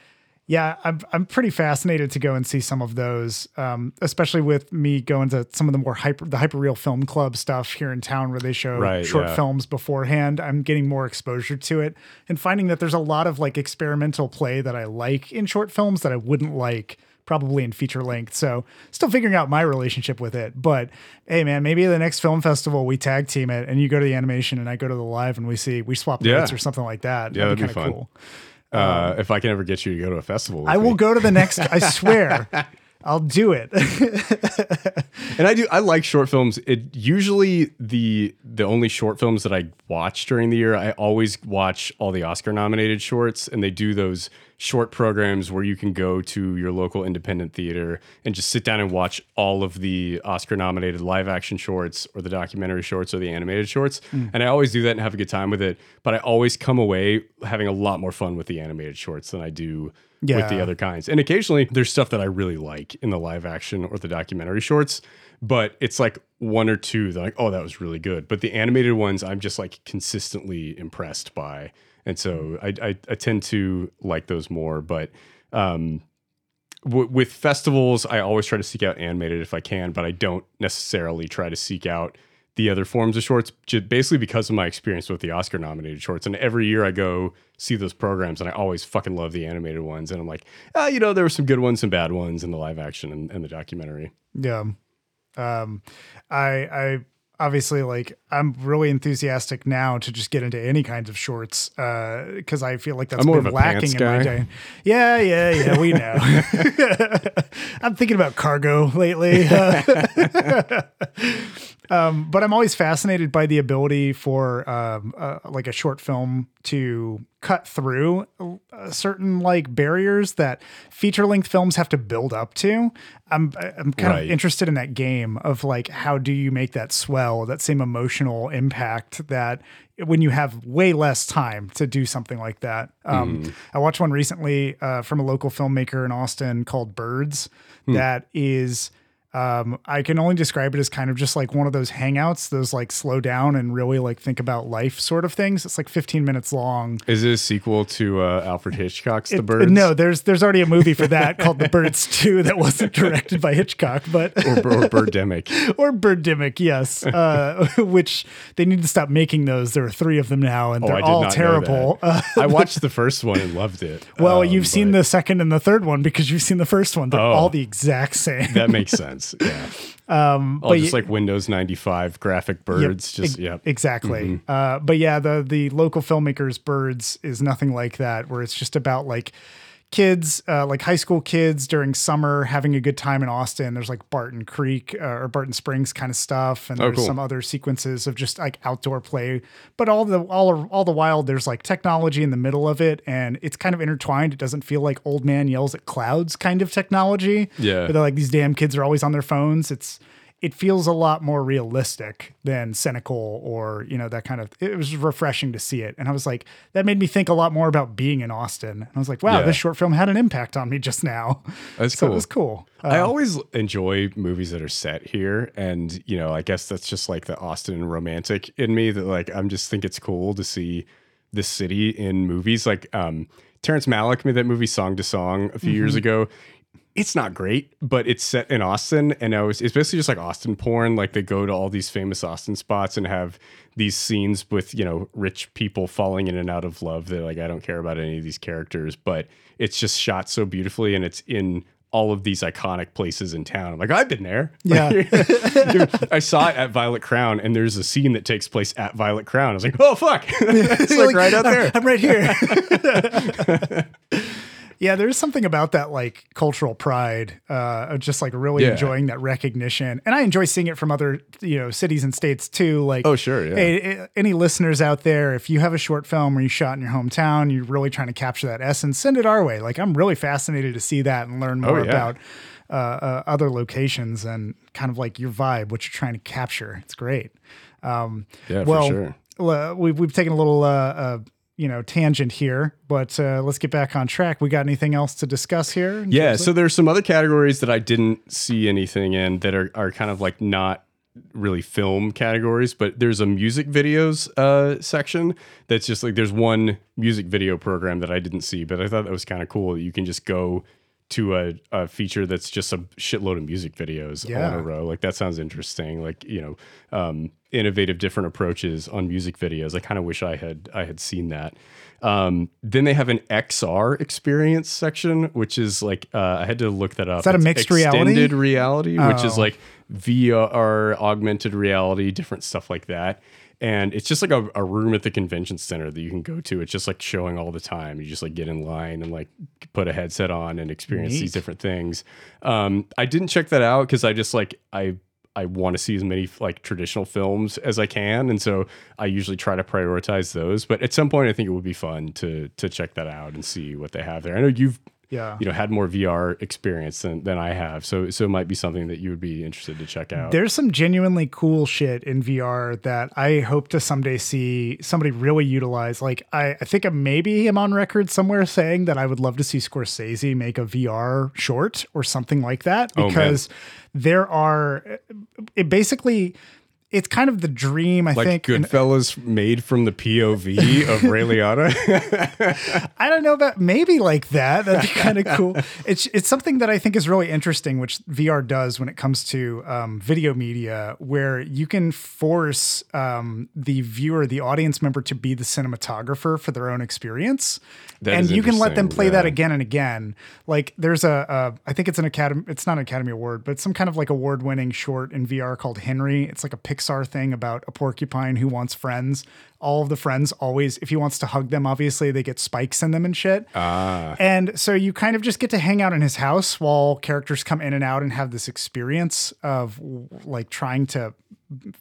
[SPEAKER 1] yeah, I'm I'm pretty fascinated to go and see some of those, um, especially with me going to some of the more hyper the hyperreal film club stuff here in town where they show
[SPEAKER 2] right,
[SPEAKER 1] short
[SPEAKER 2] yeah.
[SPEAKER 1] films beforehand. I'm getting more exposure to it and finding that there's a lot of like experimental play that I like in short films that I wouldn't like probably in feature length. So still figuring out my relationship with it. But hey, man, maybe the next film festival we tag team it, and you go to the animation, and I go to the live, and we see we swap
[SPEAKER 2] yeah.
[SPEAKER 1] notes or something like that.
[SPEAKER 2] Yeah, that'd, that'd be, fun. Cool. Uh, um, if I can ever get you to go to a festival,
[SPEAKER 1] I
[SPEAKER 2] me.
[SPEAKER 1] will go to the next. I swear. I'll do it.
[SPEAKER 2] and I do I like short films. It usually the the only short films that I watch during the year, I always watch all the Oscar nominated shorts and they do those short programs where you can go to your local independent theater and just sit down and watch all of the Oscar nominated live action shorts or the documentary shorts or the animated shorts. Mm. And I always do that and have a good time with it. But I always come away having a lot more fun with the animated shorts than I do yeah. with the other kinds. And occasionally there's stuff that I really like in the live action or the documentary shorts, but it's like one or two that like, oh, that was really good. But the animated ones, I'm just like consistently impressed by. And so I, I, I tend to like those more. But um, w- with festivals, I always try to seek out animated if I can, but I don't necessarily try to seek out the other forms of shorts, just basically because of my experience with the Oscar nominated shorts. And every year I go see those programs and I always fucking love the animated ones. And I'm like, ah, you know, there were some good ones, some bad ones in the live action and, and the documentary.
[SPEAKER 1] Yeah. Um, I, I, obviously like I'm really enthusiastic now to just get into any kinds of shorts uh, because I feel like that's been
[SPEAKER 2] of a
[SPEAKER 1] lacking in my day. Yeah, yeah, yeah. We know. I'm thinking about cargo lately. Um, but I'm always fascinated by the ability for um, uh, like a short film to cut through uh, certain like barriers that feature length films have to build up to. I'm I'm kind
[SPEAKER 2] Right.
[SPEAKER 1] of interested in that game of like how do you make that swell, that same emotional impact that when you have way less time to do something like that. Um, I watched one recently uh, from a local filmmaker in Austin called Birds that is um, I can only describe it as kind of just like one of those hangouts, those like slow down and really like think about life sort of things. It's like 15 minutes long.
[SPEAKER 2] Is it a sequel to uh, Alfred Hitchcock's The Birds?
[SPEAKER 1] No, there's there's already a movie for that called The Birds 2 that wasn't directed by Hitchcock, but
[SPEAKER 2] or, or Birdemic.
[SPEAKER 1] or Birdemic, yes. Uh, which they need to stop making those. There are three of them now, and
[SPEAKER 2] Oh,
[SPEAKER 1] they're all terrible. Uh,
[SPEAKER 2] I watched the first one and loved it.
[SPEAKER 1] well,
[SPEAKER 2] Um,
[SPEAKER 1] you've seen the second and the third one because you've seen the first one. They're
[SPEAKER 2] Oh.
[SPEAKER 1] all the exact same.
[SPEAKER 2] That makes sense. Yeah. Um, all
[SPEAKER 1] but
[SPEAKER 2] just
[SPEAKER 1] y-
[SPEAKER 2] like Windows 95 graphic
[SPEAKER 1] Yep,
[SPEAKER 2] birds. just
[SPEAKER 1] ex-
[SPEAKER 2] yeah.
[SPEAKER 1] exactly. Uh, but yeah, the the local filmmakers Birds is nothing like that, where it's just about like kids, uh, like high school kids during summer having a good time in Austin. There's like Barton Creek uh, or Barton Springs kind of stuff, and
[SPEAKER 2] Oh,
[SPEAKER 1] there's
[SPEAKER 2] cool.
[SPEAKER 1] some other sequences of just like outdoor play. But all the all all the while, there's like technology in the middle of it, and it's kind of intertwined. It doesn't feel like old man yells at clouds kind of technology.
[SPEAKER 2] Yeah.
[SPEAKER 1] But they're like these damn kids are always on their phones. It's it feels a lot more realistic than cynical or you know that kind of it was refreshing to see it and i was like that made me think a lot more about being in austin and i was like wow
[SPEAKER 2] Yeah.
[SPEAKER 1] this short film had an impact on me just now
[SPEAKER 2] That's
[SPEAKER 1] so
[SPEAKER 2] cool.
[SPEAKER 1] it was cool
[SPEAKER 2] I
[SPEAKER 1] Uh,
[SPEAKER 2] always enjoy movies that are set here, and you know, I guess that's just like the Austin romantic in me. That like I'm just think it's cool to see the city in movies. Like um, Terrence Malick made that movie Song to Song a few years ago. It's not great, but it's set in Austin, and I was it's basically just like Austin porn. Like they go to all these famous Austin spots and have these scenes with you know rich people falling in and out of love. That like I don't care about any of these characters, but it's just shot so beautifully, and it's in all of these iconic places in town. I'm like, I've been there.
[SPEAKER 1] Yeah.
[SPEAKER 2] Dude, I saw it at Violet Crown, and there's a scene that takes place at Violet Crown. I was like, oh fuck, it's like right out oh, there.
[SPEAKER 1] i'm right here yeah there's something about that like cultural pride uh of just like really
[SPEAKER 2] Yeah.
[SPEAKER 1] enjoying that recognition and i enjoy seeing it from other you know cities and states too like
[SPEAKER 2] Oh, sure, yeah.
[SPEAKER 1] hey, any listeners out there if you have a short film where you shot in your hometown you're really trying to capture that essence send it our way like i'm really fascinated to see that and learn more
[SPEAKER 2] Oh, yeah.
[SPEAKER 1] about uh, uh, other locations and kind of like your vibe what you're trying to capture it's great um
[SPEAKER 2] Yeah, for
[SPEAKER 1] well
[SPEAKER 2] sure.
[SPEAKER 1] uh, we've, we've taken a little uh, uh you know tangent here but uh let's get back on track. We got anything else to discuss here
[SPEAKER 2] Yeah, so there's some other categories that I didn't see anything in that are, are kind of like not really film categories, but there's a music videos uh, section that's just like there's one music video program that I didn't see, but I thought that was kind of cool that you can just go to a, a feature that's just a shitload of music videos all in a row. Like that sounds interesting. Like, you know, um, innovative different approaches on music videos. I kind of wish I had I had seen that. Um, then they have an XR experience section, which is like uh, I had to look that up. Is
[SPEAKER 1] that a mixed reality?
[SPEAKER 2] Extended reality, which is
[SPEAKER 1] Oh.
[SPEAKER 2] like VR, augmented reality, different stuff like that. And it's just like a, a room at the convention center that you can go to. It's just like showing all the time. You just like get in line and like put a headset on and experience these different things. Um, I didn't check that out because I just like I I want to see as many like traditional films as I can, and so I usually try to prioritize those. But at some point, I think it would be fun to to check that out and see what they have there. I know you've
[SPEAKER 1] Yeah.
[SPEAKER 2] you know had more VR experience than, than I have, so so it might be something that you would be interested to check out.
[SPEAKER 1] There's some genuinely cool shit in VR that I hope to someday see somebody really utilize. Like I, I think I maybe am on record somewhere saying that I would love to see Scorsese make a VR short or something like that
[SPEAKER 2] Oh,
[SPEAKER 1] because there are it basically it's kind of the dream I think
[SPEAKER 2] like
[SPEAKER 1] think and-
[SPEAKER 2] Goodfellas made from the POV of Ray Liotta.
[SPEAKER 1] I don't know about maybe like that. That'd be kind of cool. It's it's something that I think is really interesting, which VR does when it comes to um, video media, where you can force um, the viewer, the audience member, to be the cinematographer for their own experience,
[SPEAKER 2] That
[SPEAKER 1] and you can let them play that again and again. Like there's a, a I think it's an academy. It's not an Academy Award, but some kind of like award-winning short in VR called Henry. It's like a Pixar Pixar thing about a porcupine who wants friends. All of the friends always, if he wants to hug them, obviously they get spikes in them and shit.
[SPEAKER 2] Ah.
[SPEAKER 1] And so you kind of just get to hang out in his house while characters come in and out and have this experience of like trying to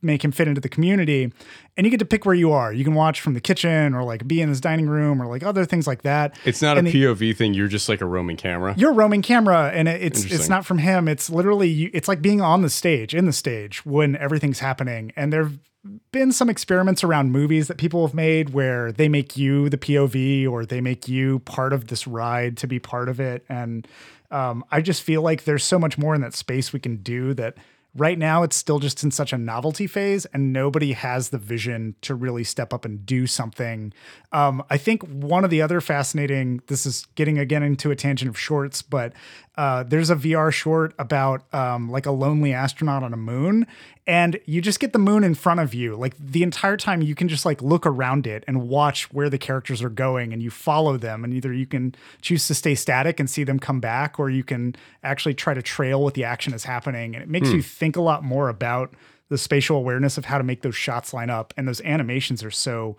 [SPEAKER 1] make him fit into the community. And you get to pick where you are. You can watch from the kitchen or like be in his dining room or like other things like that.
[SPEAKER 2] It's not
[SPEAKER 1] And
[SPEAKER 2] a
[SPEAKER 1] the-
[SPEAKER 2] POV thing. You're just like a roaming camera.
[SPEAKER 1] you're a roaming camera and it- it's it's not from him it's literally it's like being on the stage in the stage when everything's happening and there've been some experiments around movies that people have made where they make you the POV or they make you part of this ride to be part of it and um, I just feel like there's so much more in that space we can do that right now it's still just in such a novelty phase and nobody has the vision to really step up and do something. Um, i think one of the other fascinating this is getting again into a tangent of shorts but uh, there's a vr short about um, like a lonely astronaut on a moon and you just get the moon in front of you. Like the entire time you can just like look around it and watch where the characters are going and you follow them and either you can choose to stay static and see them come back or you can actually try to trail what the action is happening and it makes you hmm. think a lot more about the spatial awareness of how to make those shots line up and those animations are so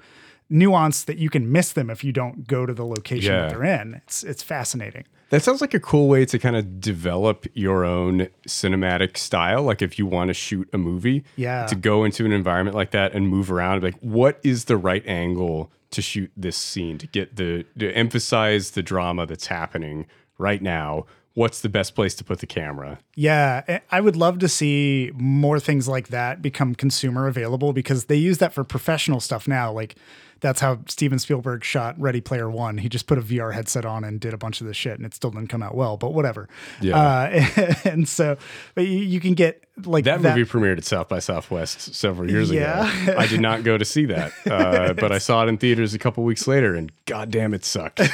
[SPEAKER 1] nuanced that you can miss them if you don't go to the location
[SPEAKER 2] Yeah.
[SPEAKER 1] that they're in it's it's fascinating
[SPEAKER 2] That sounds like a cool way to kind of develop your own cinematic style. Like if you want to shoot a movie,
[SPEAKER 1] Yeah.
[SPEAKER 2] to go into an environment like that and move around, and like what is the right angle to shoot this scene to get the to emphasize the drama that's happening right now. What's the best place to put the camera?
[SPEAKER 1] Yeah, I- I would love to see more things like that become consumer available because they use that for professional stuff now. Like that's how Steven Spielberg shot Ready Player One. He just put a VR headset on and did a bunch of this shit, and it still didn't come out well. But whatever.
[SPEAKER 2] Yeah.
[SPEAKER 1] Uh, and so, but you, you can get like
[SPEAKER 2] That, movie premiered at South by Southwest several years
[SPEAKER 1] Yeah.
[SPEAKER 2] ago. I did not go to see that, uh, but I saw it in theaters a couple weeks later, and goddamn, it sucked.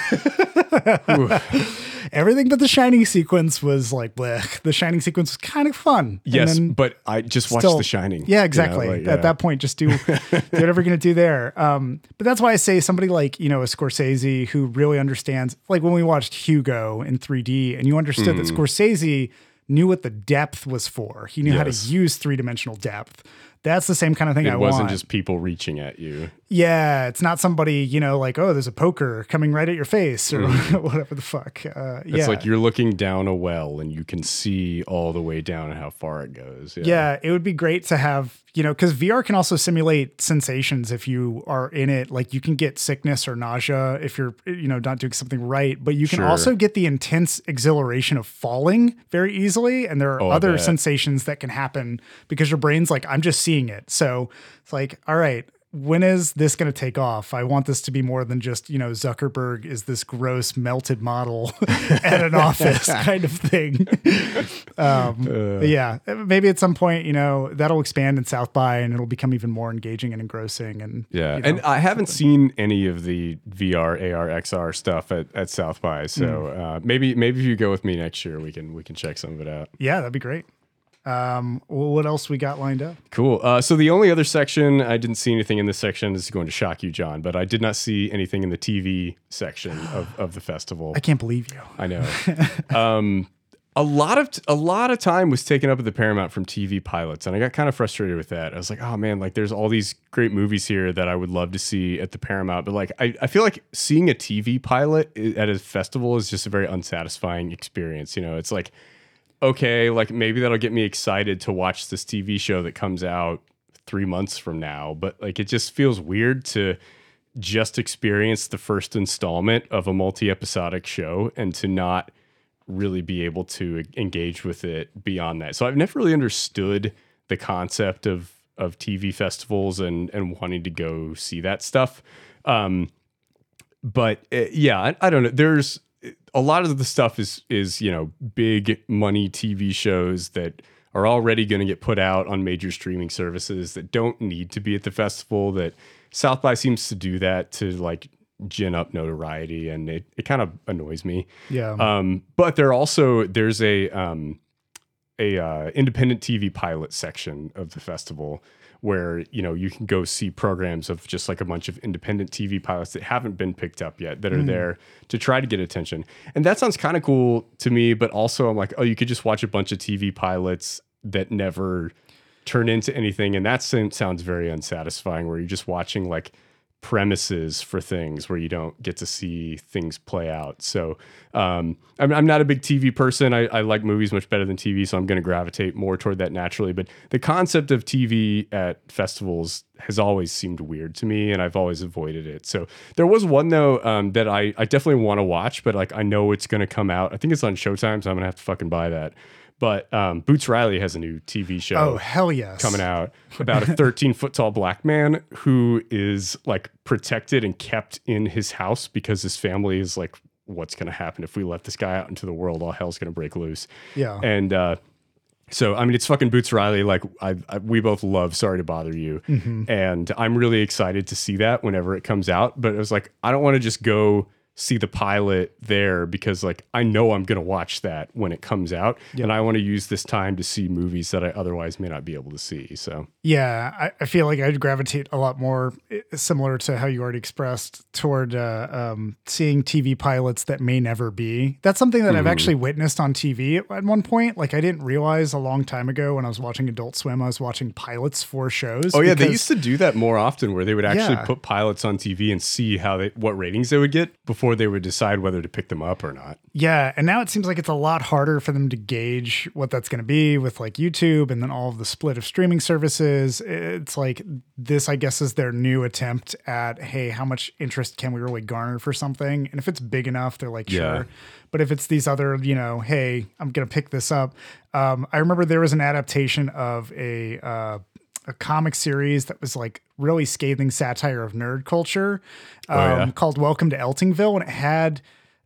[SPEAKER 1] Everything but the Shining sequence was like, bleh. The Shining sequence was kind of fun.
[SPEAKER 2] Yes, but I just watched
[SPEAKER 1] still-
[SPEAKER 2] The Shining.
[SPEAKER 1] Yeah,
[SPEAKER 2] you know,
[SPEAKER 1] exactly.
[SPEAKER 2] like, yeah.
[SPEAKER 1] At that point, just do, do whatever you're going to do there. Um, but that's why I say somebody like, you know, a Scorsese who really understands, like when we watched Hugo in 3D and you understood
[SPEAKER 2] Mm.
[SPEAKER 1] that Scorsese knew what the depth was for. He knew how to use three dimensional depth. That's the same kind of thing
[SPEAKER 2] It
[SPEAKER 1] I
[SPEAKER 2] wasn't
[SPEAKER 1] want.
[SPEAKER 2] just people reaching at you.
[SPEAKER 1] yeah, it's not somebody, you know, like, oh, there's a poker coming right at your face or whatever the fuck. Uh,
[SPEAKER 2] It's
[SPEAKER 1] yeah.
[SPEAKER 2] like you're looking down a well and you can see all the way down and how far it goes.
[SPEAKER 1] Yeah, it would be great to have, you know, because VR can also simulate sensations if you are in it. Like you can get sickness or nausea if you're, you know, not doing something right, but you can
[SPEAKER 2] Sure.
[SPEAKER 1] also get the intense exhilaration of falling very easily. And there are
[SPEAKER 2] Oh,
[SPEAKER 1] other sensations that can happen because your brain's like, I'm just seeing it. So it's like, all right. When is this going to take off? I want this to be more than just, you know, Zuckerberg is this gross melted model at an office kind of thing. Um, but yeah, maybe at some point, you know, that'll expand in South by and it'll become even more engaging and engrossing. And
[SPEAKER 2] Yeah.
[SPEAKER 1] you know,
[SPEAKER 2] and I haven't seen any of the VR, AR, XR stuff at, at South by. So
[SPEAKER 1] Mm.
[SPEAKER 2] uh, maybe maybe if you go with me next year, we can we can check some of it out.
[SPEAKER 1] yeah, that'd be great. Um, well, what else we got lined up?
[SPEAKER 2] Cool. Uh, so the only other section I didn't see anything in this section. This is going to shock you, John, but I did not see anything in the TV section of, of the festival.
[SPEAKER 1] I can't believe you.
[SPEAKER 2] I know. um, a lot of a lot of time was taken up at the Paramount from TV pilots, and I got kind of frustrated with that. I was like, oh man, like there's all these great movies here that I would love to see at the Paramount, but like I, I feel like seeing a TV pilot at a festival is just a very unsatisfying experience. You know, it's like okay, like maybe that'll get me excited to watch this TV show that comes out three months from now, but like it just feels weird to just experience the first installment of a multi-episodic show and to not really be able to engage with it beyond that. So I've never really understood the concept of of TV festivals and and wanting to go see that stuff. Um, but uh, yeah, I, I don't know. There's a lot of the stuff is is you know big money TV shows that are already going to get put out on major streaming services that don't need to be at the festival. That South by seems to do that to like gin up notoriety, and it it kind of annoys me.
[SPEAKER 1] Yeah.
[SPEAKER 2] Um, but there also there's a um, a uh, independent TV pilot section of the festival where you know you can go see programs of just like a bunch of independent TV pilots that haven't been picked up yet that are mm. there to try to get attention. And that sounds kind of cool to me, but also I'm like, oh, you could just watch a bunch of TV pilots that never turn into anything. And that sounds very unsatisfying where you're just watching like premises for things where you don't get to see things play out. So um, I'm, I'm not a big TV person. I, I like movies much better than TV, so I'm going to gravitate more toward that naturally. But the concept of TV at festivals has always seemed weird to me, and I've always avoided it. So there was one though um, that I, I definitely want to watch, but like I know it's going to come out. I think it's on Showtime, so I'm going to have to fucking buy that. But um, Boots Riley has a new TV show
[SPEAKER 1] Oh hell yes!
[SPEAKER 2] coming out about a 13 foot tall black man who is like protected and kept in his house because his family is like, what's going to happen if we let this guy out into the world? All hell's going to break loose.
[SPEAKER 1] Yeah.
[SPEAKER 2] And, uh, so I mean, it's fucking Boots Riley. Like I, I we both love Sorry to Bother You, and I'm really excited to see that whenever it comes out. But it was like I don't want to just go see the pilot there because like I know I'm gonna watch that when it comes out, and I want to use this time to see movies that I otherwise may not be able to see. So
[SPEAKER 1] Yeah, I, I feel like I'd gravitate a lot more eh, similar to how you already expressed toward uh, um, seeing TV pilots that may never be. That's something that
[SPEAKER 2] Mm-hmm.
[SPEAKER 1] I've actually witnessed on TV at, at one point. Like I didn't realize a long time ago when I was watching Adult Swim, I was watching pilots for shows.
[SPEAKER 2] Oh yeah, they used to do that more often, where they would actually
[SPEAKER 1] Yeah.
[SPEAKER 2] put pilots on TV and see how they what ratings they would get before they would decide whether to pick them up or not.
[SPEAKER 1] Yeah, and now it seems like it's a lot harder for them to gauge what that's going to be with like YouTube and then all of the split of streaming services. It's like this, I guess, is their new attempt at hey, how much interest can we really garner for something? And if it's big enough, they're like,
[SPEAKER 2] Yeah.
[SPEAKER 1] sure. But if it's these other, you know, hey, I'm going to pick this up. Um, I remember there was an adaptation of a. Uh, a comic series that was like really scathing satire of nerd culture um,
[SPEAKER 2] yeah?
[SPEAKER 1] called Welcome to Eltingville. And it had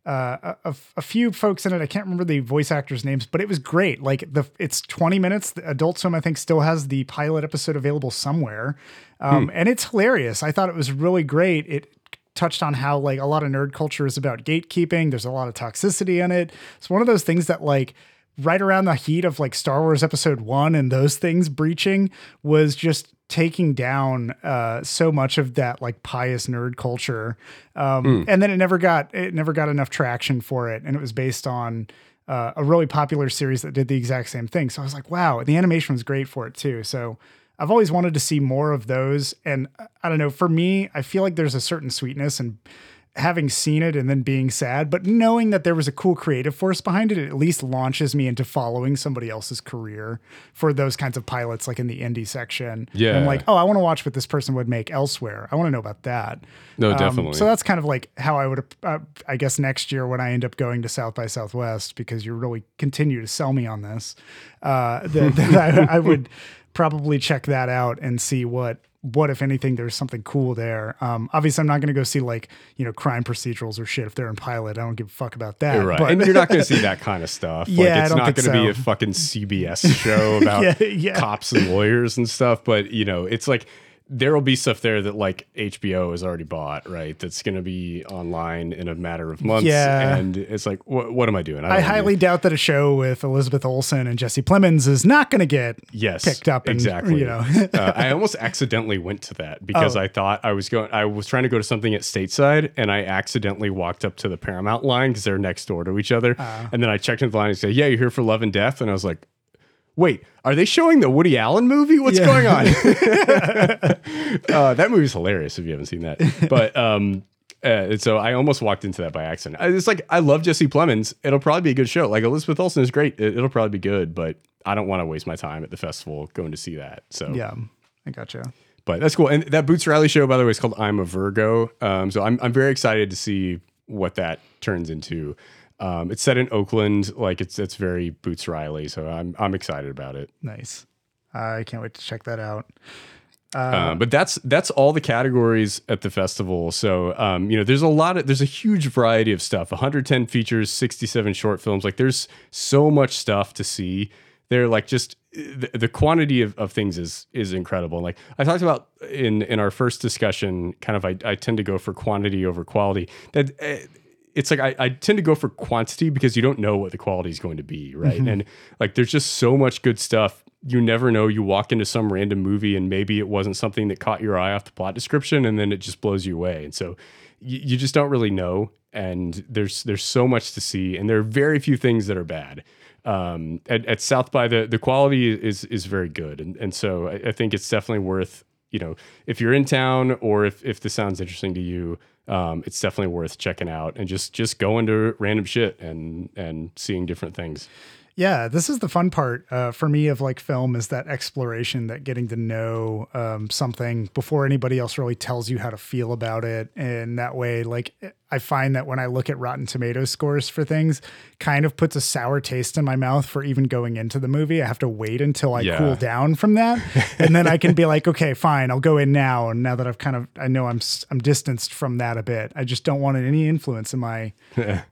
[SPEAKER 1] uh, a, a few folks in it. I can't remember the voice actors' names, but it was great. Like the it's 20 minutes. The Adult Swim, I think, still has the pilot episode available somewhere, um, and it's hilarious. I thought it was really great. It touched on how like a lot of nerd culture is about gatekeeping. There's a lot of toxicity in it. It's one of those things that like right around the heat of like Star Wars Episode One and those things breaching was just taking down uh, so much of that like pious nerd culture. Um, And then it never got it never got enough traction for it, and it was based on. Uh, a really popular series that did the exact same thing. So I was like, wow, the animation was great for it too. So I've always wanted to see more of those. And uh, I don't know, for me, I feel like there's a certain sweetness and having seen it and then being sad, but knowing that there was a cool creative force behind it, it at least launches me into following somebody else's career for those kinds of pilots, like in the indie section.
[SPEAKER 2] Yeah.
[SPEAKER 1] I'm like, oh, I want to watch what this person would make elsewhere. I want to know about that.
[SPEAKER 2] No,
[SPEAKER 1] Um,
[SPEAKER 2] definitely.
[SPEAKER 1] so that's kind of like how I would, uh, I guess, next year when I end up going to South by Southwest, because you really continue to sell me on this, uh, that, that I, I would probably check that out and see what, what if anything, there's something cool there. Um, obviously, I'm not going to go see like you know crime procedurals or shit if they're in pilot. I don't give a fuck about that.
[SPEAKER 2] You're right.
[SPEAKER 1] But
[SPEAKER 2] and you're not going to see that kind of stuff.
[SPEAKER 1] Yeah,
[SPEAKER 2] like, it's not going to be a fucking CBS show about
[SPEAKER 1] Yeah, yeah.
[SPEAKER 2] cops and lawyers and stuff. But, you know, it's like there will be stuff there that like HBO has already bought, right? That's going to be online in a matter of months.
[SPEAKER 1] Yeah.
[SPEAKER 2] And it's like, what, what am I doing?
[SPEAKER 1] I
[SPEAKER 2] don't
[SPEAKER 1] highly doubt that a show with Elizabeth Olsen and Jesse Plemons is not going to get
[SPEAKER 2] yes,
[SPEAKER 1] picked up and
[SPEAKER 2] exactly.
[SPEAKER 1] you know
[SPEAKER 2] uh, I almost accidentally went to that because
[SPEAKER 1] Oh.
[SPEAKER 2] I thought I was going. I was trying to go to something at Stateside, and I accidentally walked up to the Paramount line because they're next door to each other.
[SPEAKER 1] Uh.
[SPEAKER 2] and then I checked in the line and said, "Yeah, you're here for Love and Death," and I was like. Wait, are they showing the Woody Allen movie? What's
[SPEAKER 1] Yeah.
[SPEAKER 2] going on? uh, that movie's hilarious if you haven't seen that. But um, uh, so I almost walked into that by accident. I- It's like I love Jesse Plemons. It'll probably be a good show. Like Elizabeth Olsen is great. It, will probably be good, but I don't want to waste my time at the festival going to see that. So
[SPEAKER 1] yeah. I gotcha.
[SPEAKER 2] but that's cool. And that Boots Riley show, by the way, is called I'm a Virgo. Um, so I'm I'm very excited to see what that turns into. Um, it's set in Oakland, like it's it's very Boots Riley. So I'm I'm excited about it.
[SPEAKER 1] Nice. I can't wait to check that out.
[SPEAKER 2] Um, but that's that's all the categories at the festival. So um, you know, there's a lot of there's a huge variety of stuff. 110 features, 67 short films. Like there's so much stuff to see. They're like just the, the quantity of, of things is is incredible. Like I talked about in in our first discussion, kind of I, I tend to go for quantity over quality. That uh, it's like I, I tend to go for quantity because you don't know what the quality is going to be, right? And like there's just so much good stuff. You never know. You walk into some random movie and maybe it wasn't something that caught your eye off the plot description, and then it just blows you away. And so you, you just don't really know. And there's there's so much to see, and there are very few things that are bad. um, at, at South by the the quality is is very good, and and so I, I think it's definitely worth you know if you're in town or if if this sounds interesting to you, um, it's definitely worth checking out and just just going to random shit and and seeing different things.
[SPEAKER 1] Yeah, this is the fun part uh, for me of like film is that exploration, that getting to know um, something before anybody else really tells you how to feel about it. And that way, like, I find that when I look at Rotten Tomatoes scores for things, kind of puts a sour taste in my mouth for even going into the movie. I have to wait until I
[SPEAKER 2] Yeah.
[SPEAKER 1] cool down from that, and then I can be like, okay, fine, I'll go in now. And now that I've kind of, I know I'm I'm distanced from that a bit. I just don't want any influence in my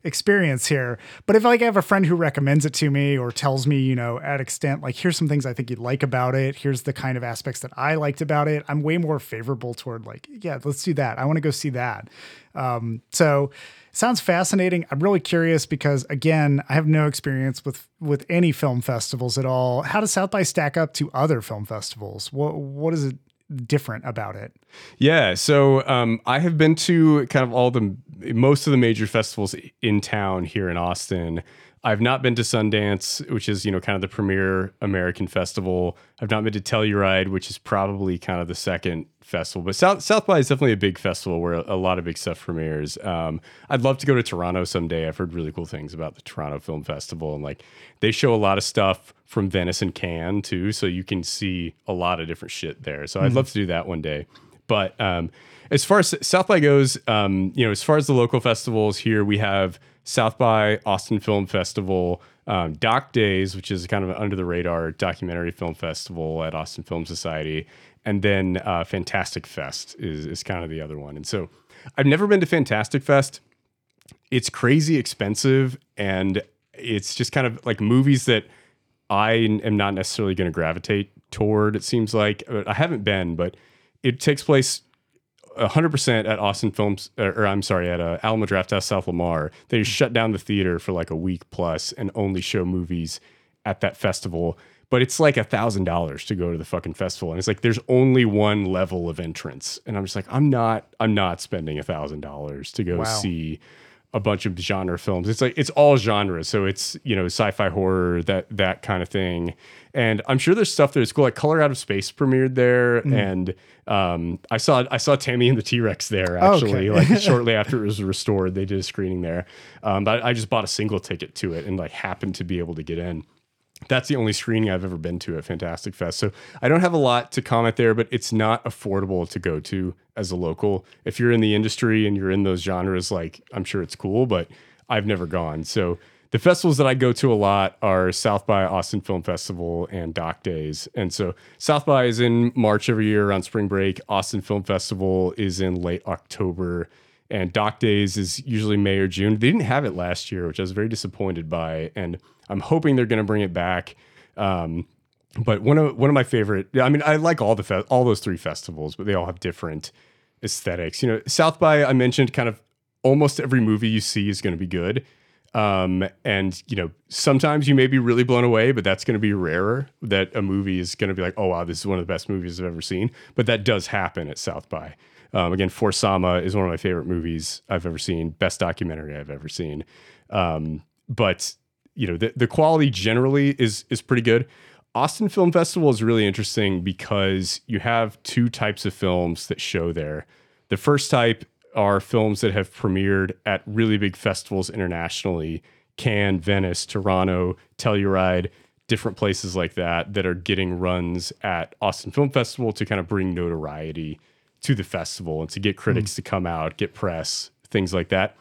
[SPEAKER 1] experience here. But if like I have a friend who recommends it to me or tells me, you know, at extent, like here's some things I think you'd like about it. Here's the kind of aspects that I liked about it. I'm way more favorable toward like, yeah, let's do that. I want to go see that. Um, so sounds fascinating. I'm really curious because again, I have no experience with with any film festivals at all. How does South by stack up to other film festivals? What what is it different about it?
[SPEAKER 2] Yeah, so um, I have been to kind of all the most of the major festivals in town here in Austin. I've not been to Sundance, which is you know kind of the premier American festival. I've not been to Telluride, which is probably kind of the second festival. But South South by is definitely a big festival where a, a lot of big stuff premieres. Um, I'd love to go to Toronto someday. I've heard really cool things about the Toronto Film Festival, and like they show a lot of stuff from Venice and Cannes too, so you can see a lot of different shit there. So I'd love to do that one day. But um, as far as South by goes, um, you know, as far as the local festivals here, we have South by Austin Film Festival, um, Doc Days, which is kind of an under the radar documentary film festival at Austin Film Society, and then uh, Fantastic Fest is is kind of the other one. And so I've never been to Fantastic Fest. It's crazy expensive, and it's just kind of like movies that I am not necessarily going to gravitate toward. It seems like I haven't been, but it takes place 100% at Austin Films, or, or I'm sorry, at uh, Alamo Drafthouse South Lamar. They shut down the theater for like a week plus and only show movies at that festival. But it's like a thousand dollars to go to the fucking festival, and it's like there's only one level of entrance, and I'm just like, I'm not, I'm not spending a thousand dollars to go
[SPEAKER 1] Wow.
[SPEAKER 2] see a bunch of genre films. It's like it's all genres, so it's you know sci-fi horror that that kind of thing. And I'm sure there's stuff that's cool. Like Color Out of Space premiered there,
[SPEAKER 1] Mm.
[SPEAKER 2] and um, I saw I saw Tammy and the T Rex there
[SPEAKER 1] Oh,
[SPEAKER 2] actually.
[SPEAKER 1] okay.
[SPEAKER 2] like shortly after it was restored, they did a screening there. Um, but I just bought a single ticket to it and like happened to be able to get in that's the only screening I've ever been to at Fantastic Fest. So I don't have a lot to comment there, but it's not affordable to go to as a local. If you're in the industry and you're in those genres, like I'm sure it's cool, but I've never gone. So the festivals that I go to a lot are South by Austin Film Festival and Doc Days. And so South by is in March every year around spring break. Austin Film Festival is in late October. And Doc Days is usually May or June. They didn't have it last year, which I was very disappointed by. And I'm hoping they're going to bring it back. Um, but one of one of my favorite, I mean, I like all the fe- all those three festivals, but they all have different aesthetics. You know, South by I mentioned, kind of almost every movie you see is going to be good. Um, and you know, sometimes you may be really blown away, but that's going to be rarer that a movie is going to be like, oh wow, this is one of the best movies I've ever seen. But that does happen at South by. Um, again, For Sama is one of my favorite movies I've ever seen, best documentary I've ever seen. Um, but you know, the, the quality generally is is pretty good. Austin Film Festival is really interesting because you have two types of films that show there. The first type are films that have premiered at really big festivals internationally Cannes, Venice, Toronto, Telluride, different places like that, that are getting runs at Austin Film Festival to kind of bring notoriety to the festival and to get hmm. critics to come out, get press, things like that.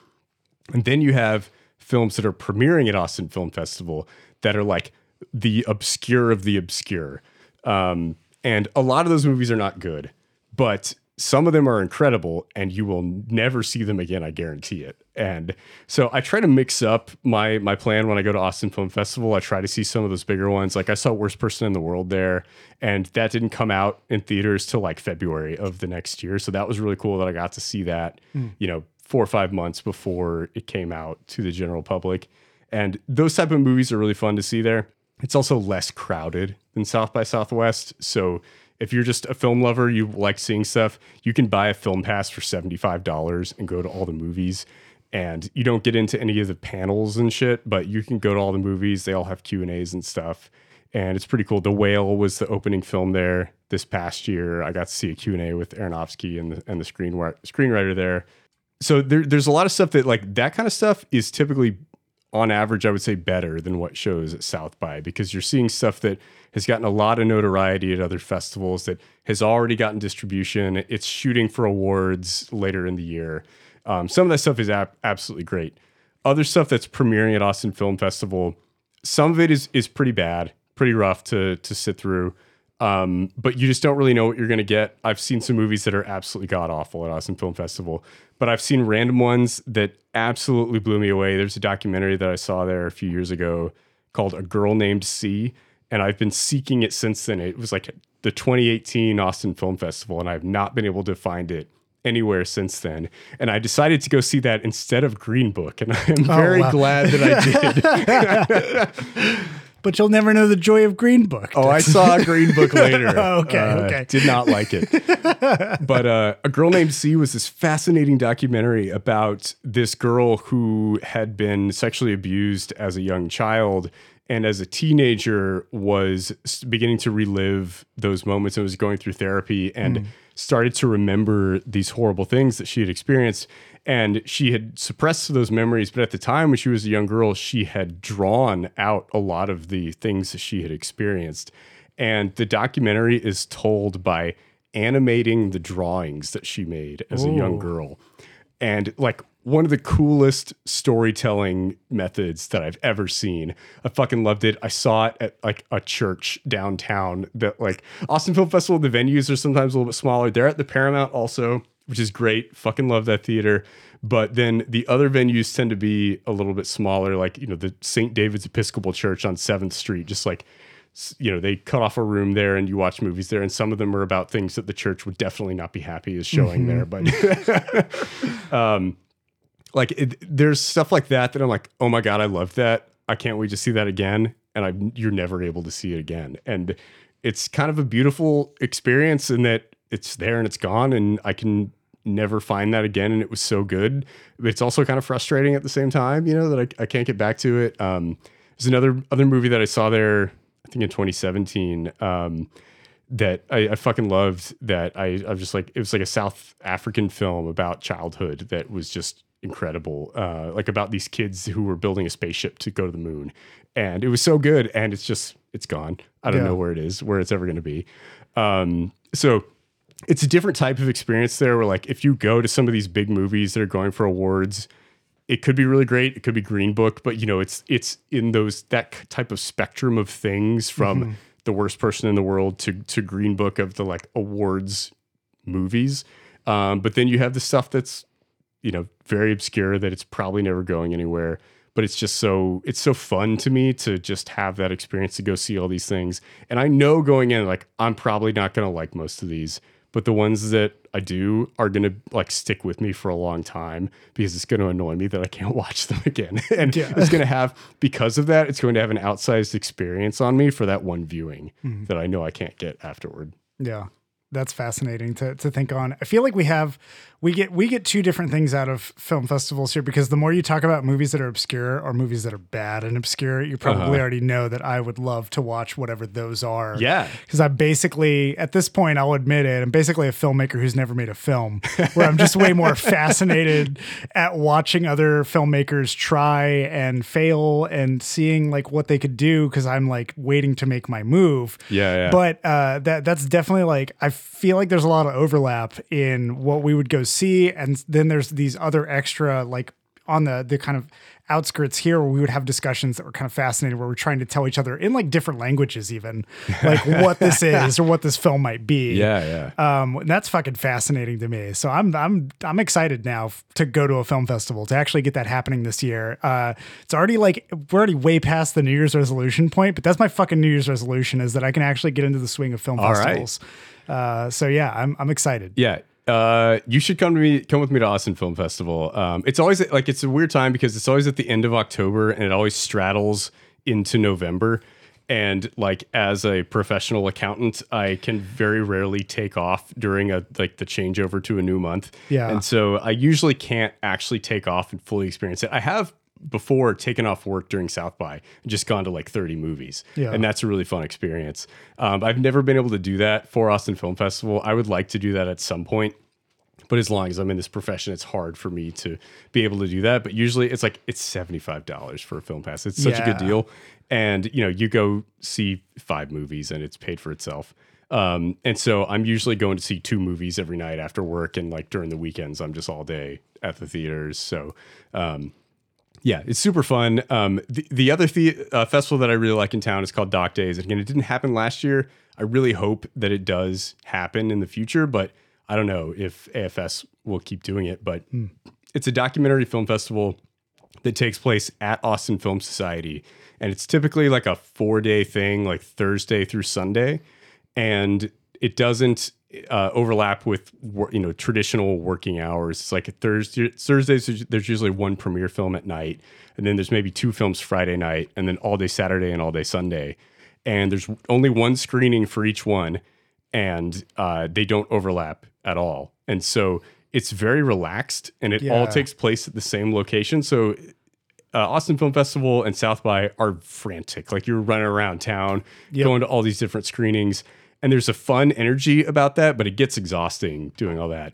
[SPEAKER 2] And then you have films that are premiering at Austin Film Festival that are like the obscure of the obscure. Um, and a lot of those movies are not good, but some of them are incredible and you will never see them again, I guarantee it. And so I try to mix up my my plan when I go to Austin Film Festival. I try to see some of those bigger ones. Like I saw Worst Person in the World there, and that didn't come out in theaters till like February of the next year. So that was really cool that I got to see that, you know, four or five months before it came out to the general public. And those type of movies are really fun to see there. It's also less crowded than South by Southwest. So if you're just a film lover, you like seeing stuff, you can buy a film pass for $75 and go to all the movies. and you don't get into any of the panels and shit, but you can go to all the movies. They all have Q and A's and stuff, and it's pretty cool. The Whale was the opening film there this past year. I got to see a Q and A with Aronofsky and the and the screenwriter there. So there, there's a lot of stuff that like that kind of stuff is typically on average, I would say better than what shows at South by because you're seeing stuff that has gotten a lot of notoriety at other festivals that has already gotten distribution. It's shooting for awards later in the year. Um, some of that stuff is ab- absolutely great. Other stuff that's premiering at Austin Film Festival, some of it is is pretty bad, pretty rough to to sit through. Um, but you just don't really know what you're going to get. I've seen some movies that are absolutely god awful at Austin Film Festival, but I've seen random ones that absolutely blew me away. There's a documentary that I saw there a few years ago called A Girl Named C, and I've been seeking it since then. It was like the 2018 Austin Film Festival, and I've not been able to find it anywhere since then. And I decided to go see that instead of Green Book, and I am
[SPEAKER 1] Oh,
[SPEAKER 2] very
[SPEAKER 1] wow.
[SPEAKER 2] glad that I did.
[SPEAKER 1] But you'll never know the joy of Green Book.
[SPEAKER 2] Oh, I saw Green Book later.
[SPEAKER 1] Okay,
[SPEAKER 2] Uh,
[SPEAKER 1] okay.
[SPEAKER 2] Did not like it. but uh, A Girl Named C was this fascinating documentary about this girl who had been sexually abused as a young child and as a teenager was beginning to relive those moments and was going through therapy and started to remember these horrible things that she had experienced and she had suppressed those memories but at the time when she was a young girl she had drawn out a lot of the things that she had experienced and the documentary is told by animating the drawings that she made as a young girl and like one of the coolest storytelling methods that I've ever seen. I fucking loved it. I saw it at like a church downtown that like Austin Film Festival, the venues are sometimes a little bit smaller. They're at the Paramount also, which is great. Fucking love that theater. But then the other venues tend to be a little bit smaller, like, you know, the St. David's Episcopal Church on 7th Street, just like you know they cut off a room there and you watch movies there and some of them are about things that the church would definitely not be happy is showing there but um like it, there's stuff like that that i'm like oh my god i love that i can't wait to see that again and i you're never able to see it again and it's kind of a beautiful experience in that it's there and it's gone and i can never find that again and it was so good. But it's also kind of frustrating at the same time you know that i, I can't get back to it. Um there's another other movie that i saw there i think in 2017 um that I, I fucking loved that I, I was just like it was like a South African film about childhood that was just incredible uh like about these kids who were building a spaceship to go to the moon. And it was so good and it's just it's gone. I don't
[SPEAKER 1] Yeah.
[SPEAKER 2] know where it is where it's ever going to be. Um so it's a different type of experience there where like if you go to some of these big movies that are going for awards it could be really great it could be green book but you know it's it's in those that type of spectrum of things from the worst person in the world to to green book of the like awards movies. Um, but then you have the stuff that's you know very obscure that it's probably never going anywhere but it's just so it's so fun to me to just have that experience to go see all these things. And i know going in like i'm probably not going to like most of these but the ones that i do are going to like stick with me for a long time because it's going to annoy me that i can't watch them again. And it's going to have because of that it's going to have an outsized experience on me for that one viewing mm-hmm. that i know i can't get afterward.
[SPEAKER 1] Yeah. That's fascinating to, to think on. I feel like we have we get we get two different things out of film festivals here because the more you talk about movies that are obscure or movies that are bad and obscure, you probably already know that I would love to watch whatever those are.
[SPEAKER 2] Yeah.
[SPEAKER 1] Because I'm basically at this point, I'll admit it, I'm basically a filmmaker who's never made a film. Where I'm just way more fascinated at watching other filmmakers try and fail and seeing like what they could do because I'm like waiting to make my move.
[SPEAKER 2] Yeah, yeah.
[SPEAKER 1] But uh, that that's definitely like I feel like there's a lot of overlap in what we would go see, and then there's these other extra like on the the kind of outskirts here where we would have discussions that were kind of fascinating where we're trying to tell each other in like different languages even like what this is or what this film might be
[SPEAKER 2] yeah yeah
[SPEAKER 1] um, and that's fucking fascinating to me. So I'm I'm I'm excited now f- to go to a film festival to actually get that happening this year. Uh, it's already like we're already way past the New Year's resolution point, but that's my fucking New Year's resolution is that I can actually get into the swing of film
[SPEAKER 2] All right.
[SPEAKER 1] Uh, so yeah, I'm I'm excited.
[SPEAKER 2] Yeah. Uh, you should come to me. Come with me to Austin Film Festival. Um, it's always like it's a weird time because it's always at the end of October and it always straddles into November. and like as a professional accountant, I can very rarely take off during a like the changeover to a new month.
[SPEAKER 1] Yeah.
[SPEAKER 2] And so I usually can't actually take off and fully experience it. I have before taken off work during South by and just gone to like 30 movies.
[SPEAKER 1] Yeah.
[SPEAKER 2] And that's a really fun experience. Um, I've never been able to do that for Austin Film Festival. I would like to do that at some point. But as long as I'm in this profession, it's hard for me to be able to do that. But usually it's like it's $75 for a film pass. It's such a good deal. And you know, you go see five movies and it's paid for itself. Um, and so I'm usually going to see two movies every night after work and like during the weekends I'm just all day at the theaters. So um yeah, it's super fun. Um, the, the other the, uh, festival that I really like in town is called Doc Days. And again, it didn't happen last year. I really hope that it does happen in the future, but I don't know if AFS will keep doing it. But it's a documentary film festival that takes place at Austin Film Society. And it's typically like a four day thing, like Thursday through Sunday. And it doesn't uh, overlap with you know traditional working hours. It's like a Thursday Thursdays. there's- There's usually one premiere film at night, and then there's maybe two films Friday night, and then all day Saturday and all day Sunday. And there's only one screening for each one, and uh, they don't overlap at all. And so it's very relaxed, and it all takes place at the same location. So uh, Austin Film Festival and South by are frantic. Like you're running around town, going to all these different screenings, and there's a fun energy about that, but it gets exhausting doing all that.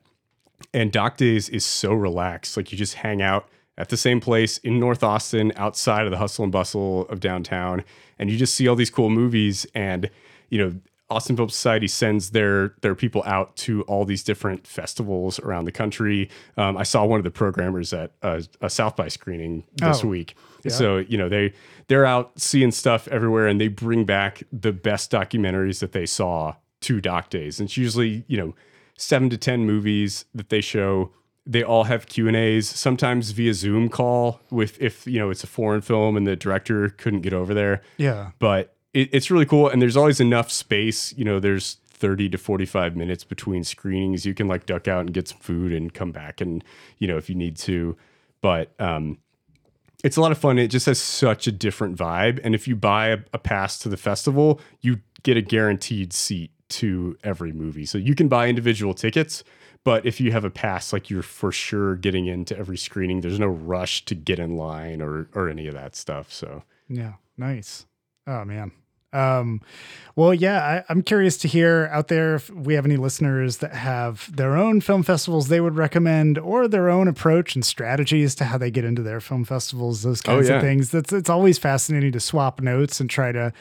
[SPEAKER 2] And Doc Days is so relaxed. Like you just hang out at the same place in North Austin, outside of the hustle and bustle of downtown, and you just see all these cool movies. And you know, Austin Film Society sends their their people out to all these different festivals around the country. Um, I saw one of the programmers at a, a South by screening this
[SPEAKER 1] Oh,
[SPEAKER 2] week. So you know they they're out seeing stuff everywhere, and they bring back the best documentaries that they saw to Doc Days. And it's usually you know seven to ten movies that they show. They all have Q and A's, sometimes via Zoom call with if you know it's a foreign film and the director couldn't get over there
[SPEAKER 1] Yeah.
[SPEAKER 2] but it, it's really cool and there's always enough space you know there's 30 to 45 minutes between screenings you can like duck out and get some food and come back and you know if you need to but um it's a lot of fun. It just has such a different vibe. And if you buy a, a pass to the festival you get a guaranteed seat to every movie. So you can buy individual tickets but if you have a pass like you're for sure getting into every screening. There's no rush to get in line or or any of that stuff. So
[SPEAKER 1] Yeah, nice. Oh man. Um, well, yeah, I, I'm curious to hear out there if we have any listeners that have their own film festivals they would recommend, or their own approach and strategies to how they get into their film festivals. Those kinds
[SPEAKER 2] yeah.
[SPEAKER 1] of things. That's it's always fascinating to swap notes and try to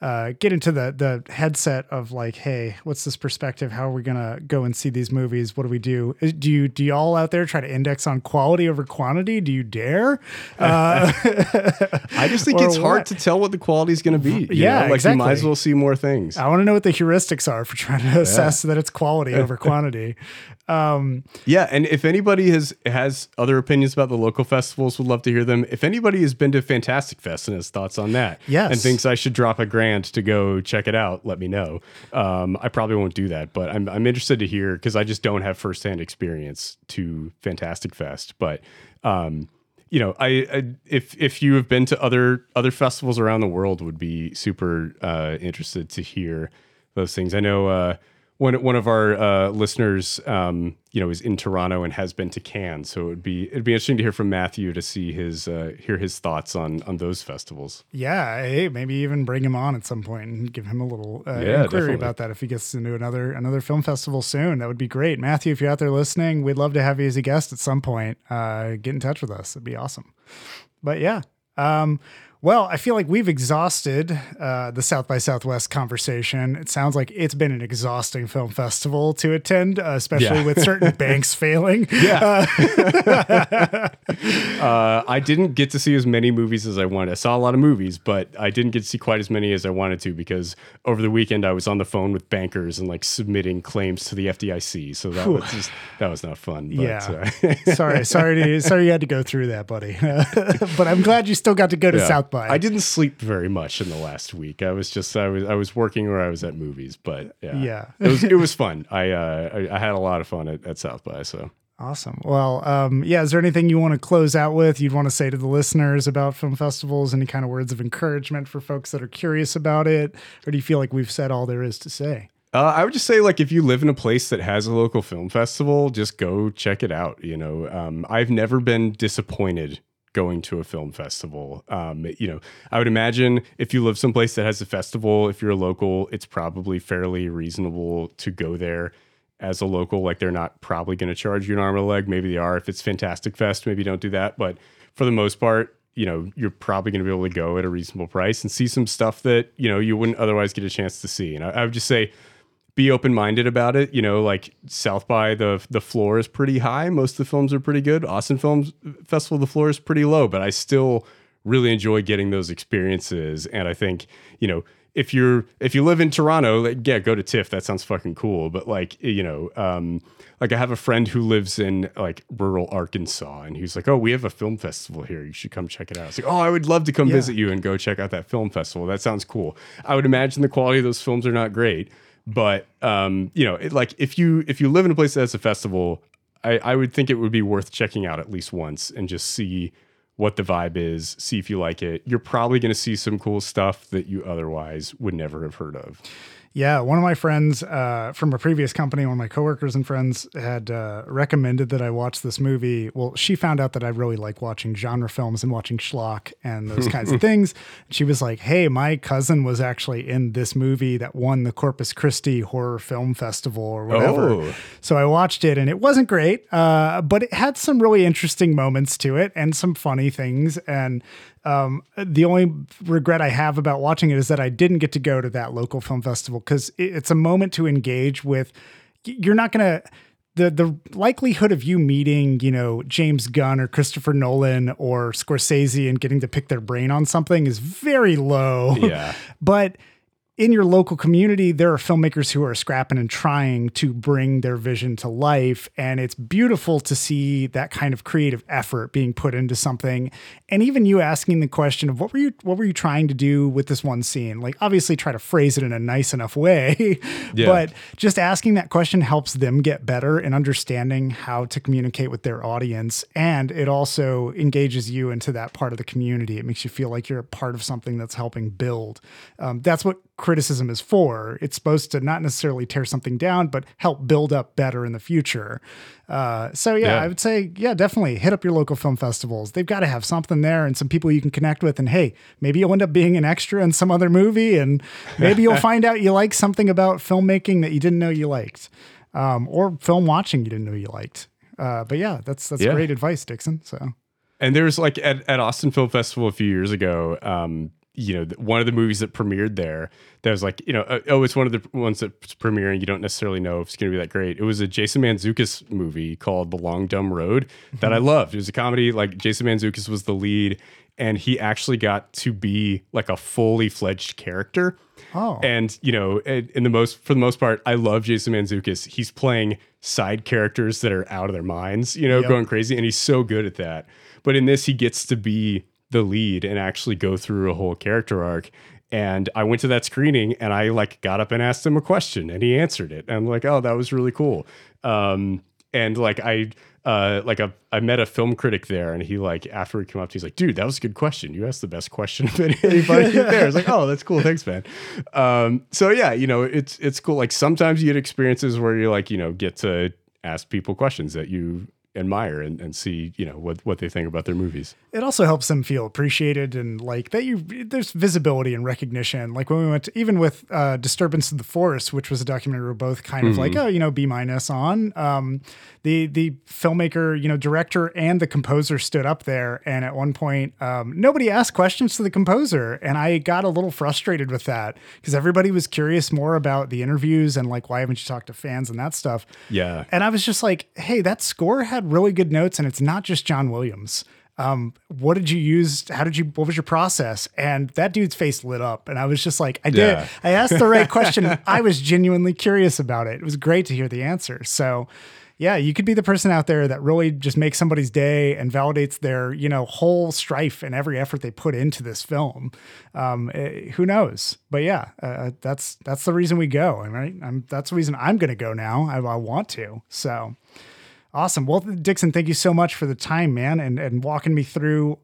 [SPEAKER 1] uh, get into the the headset of like, hey, what's this perspective? How are we gonna go and see these movies? What do we do? Do you do y'all out there try to index on quality over quantity? Do you dare? Uh,
[SPEAKER 2] I just think it's hard to tell what the quality is going to be. you
[SPEAKER 1] Yeah,
[SPEAKER 2] know? like you might as well see more things.
[SPEAKER 1] I want to know what the heuristics are for trying to assess that it's quality over quantity. Um,
[SPEAKER 2] Yeah, and if anybody has has other opinions about the local festivals, would love to hear them. If anybody has been to Fantastic Fest and has thoughts on that,
[SPEAKER 1] Yes.
[SPEAKER 2] and thinks I should drop a grand to go check it out, let me know. Um, I probably won't do that, but I'm I'm interested to hear because I just don't have firsthand experience to Fantastic Fest. But um, you know, I, I if if you have been to other other festivals around the world, would be super uh, interested to hear those things. I know uh, one one of our uh, listeners, um, you know, is in Toronto and has been to Cannes, so it would be it'd be interesting to hear from Matthew to see his uh, hear his thoughts on on those festivals.
[SPEAKER 1] yeah, hey, maybe even bring him on at some point and give him a little uh,
[SPEAKER 2] Yeah,
[SPEAKER 1] inquiry
[SPEAKER 2] definitely.
[SPEAKER 1] about that if he gets into another another film festival soon. That would be great, Matthew. If you're out there listening, we'd love to have you as a guest at some point. Uh, get in touch with us; it'd be awesome. But yeah. Um, well, I feel like we've exhausted uh, the South by Southwest conversation. It sounds like it's been an exhausting film festival to attend, uh, especially
[SPEAKER 2] Yeah.
[SPEAKER 1] with certain banks failing.
[SPEAKER 2] Yeah. uh, I didn't get to see as many movies as I wanted. I saw a lot of movies, but I didn't get to see quite as many as I wanted to because over the weekend I was on the phone with bankers and like submitting claims to the FDIC. So that was just that was not fun. But,
[SPEAKER 1] Yeah.
[SPEAKER 2] uh,
[SPEAKER 1] sorry, sorry, to, sorry you had to go through that, buddy. but I'm glad you still got to go to
[SPEAKER 2] Yeah.
[SPEAKER 1] South by.
[SPEAKER 2] I didn't sleep very much in the last week. I was just I was I was working or I was at movies, but yeah,
[SPEAKER 1] Yeah.
[SPEAKER 2] it was it was fun. I uh I, I had a lot of fun at, at South by. So
[SPEAKER 1] Awesome. Well, um, yeah. Is there anything you want to close out with? You'd want to say to the listeners about film festivals? Any kind of words of encouragement for folks that are curious about it, or do you feel like we've said all there is to say?
[SPEAKER 2] Uh, I would just say, like, if you live in a place that has a local film festival, just go check it out. You know, um, I've never been disappointed going to a film festival. Um, you know, I would imagine if you live someplace that has a festival, if you're a local, it's probably fairly reasonable to go there as a local. Like, they're not probably going to charge you an arm and a leg. Maybe they are. If it's Fantastic Fest, maybe don't do that. But for the most part, you know, you're probably going to be able to go at a reasonable price and see some stuff that, you know, you wouldn't otherwise get a chance to see. And I, I would just say, be open minded about it. You know, like South by the the floor is pretty high. Most of the films are pretty good. Austin Films Festival, the floor is pretty low, but I still really enjoy getting those experiences. And I think you know if you're if you live in Toronto, like, yeah, go to TIFF. That sounds fucking cool. But like you know, um, like I have a friend who lives in like rural Arkansas, and he's like, "Oh, we have a film festival here. You should come check it out." It's like, "Oh, I would love to come
[SPEAKER 1] Yeah.
[SPEAKER 2] visit you and go check out that film festival. That sounds cool." I would imagine the quality of those films are not great, but um, you know, it, like if you if you live in a place that has a festival, I, I would think it would be worth checking out at least once and just see what the vibe is, see if you like it. You're probably going to see some cool stuff that you otherwise would never have heard of.
[SPEAKER 1] Yeah, one of my friends uh, from a previous company, one of my coworkers and friends, had uh, recommended that I watch this movie. Well, she found out that I really like watching genre films and watching schlock and those kinds of things. She was like, "Hey, my cousin was actually in this movie that won the Corpus Christi Horror Film Festival or whatever."
[SPEAKER 2] Oh.
[SPEAKER 1] So I watched it, and it wasn't great, uh, but it had some really interesting moments to it and some funny things. And um, the only regret I have about watching it is that I didn't get to go to that local film festival because it's a moment to engage with. You're not gonna the the likelihood of you meeting you know James Gunn or Christopher Nolan or Scorsese and getting to pick their brain on something is very low.
[SPEAKER 2] Yeah.
[SPEAKER 1] but in your local community, there are filmmakers who are scrapping and trying to bring their vision to life. And it's beautiful to see that kind of creative effort being put into something. And even you asking the question of what were you what were you trying to do with this one scene? Like obviously try to phrase it in a nice enough way.
[SPEAKER 2] Yeah.
[SPEAKER 1] But just asking that question helps them get better in understanding how to communicate with their audience. And it also engages you into that part of the community. It makes you feel like you're a part of something that's helping build. Um, that's what criticism is for. It's supposed to not necessarily tear something down, but help build up better in the future. Uh, so yeah,
[SPEAKER 2] Yeah.
[SPEAKER 1] I would say, yeah, definitely hit up your local film festivals. They've got to have something there and some people you can connect with. And hey, maybe you'll end up being an extra in some other movie, and maybe you'll find out you like something about filmmaking that you didn't know you liked, um, or film watching you didn't know you liked. Uh, but yeah, that's that's
[SPEAKER 2] Yeah.
[SPEAKER 1] great advice, Dixon. So
[SPEAKER 2] And there was like at, at Austin Film Festival a few years ago, um, you know, one of the movies that premiered there that was like, you know, uh, oh, it's one of the ones that's premiering. You don't necessarily know if it's going to be that great. It was a Jason Mantzoukas movie called The Long Dumb Road that I loved. It was a comedy. Like Jason Mantzoukas was the lead, and he actually got to be like a fully fledged character.
[SPEAKER 1] Oh.
[SPEAKER 2] And you know, in in the most for the most part, I love Jason Mantzoukas. He's playing side characters that are out of their minds, you know,
[SPEAKER 1] Yep.
[SPEAKER 2] going crazy, and he's so good at that. But in this, he gets to be the lead and actually go through a whole character arc. And I went to that screening and I like got up and asked him a question and he answered it. And I'm like, oh, that was really cool. Um, and like I uh like a I met a film critic there and he like after he came up he's like, dude, that was a good question. You asked the best question of anybody there. I was like, oh, that's cool. Thanks, man. Um, so yeah, you know, it's it's cool. Like sometimes you get experiences where you like, you know, get to ask people questions that you admire and, and see, you know, what what they think about their movies.
[SPEAKER 1] it also helps them feel appreciated and like that you there's visibility and recognition. Like when we went to, even with uh disturbance of the forest which was a documentary we're both kind of like oh you know b minus on um the the filmmaker you know director and the composer stood up there. And at one point um nobody asked questions to the composer. And i got a little frustrated with that because everybody was curious more about the interviews and like why haven't you talked to fans and that stuff.
[SPEAKER 2] Yeah.
[SPEAKER 1] and I was just like, hey, that score had really good notes, and it's not just John Williams. Um, what did you use? How did you, what was your process? And that dude's face lit up. And I was just like, I did,
[SPEAKER 2] Yeah.
[SPEAKER 1] I asked the right question. I was genuinely curious about it. It was great to hear the answer. So, yeah, you could be the person out there that really just makes somebody's day and validates their, you know, whole strife and every effort they put into this film. Um, eh, who knows? But yeah, uh, that's that's the reason we go. Right? I'm, that's the reason I'm going to go now. I, I want to. So, Awesome. Well, Dixon, thank you so much for the time, man, and, and walking me through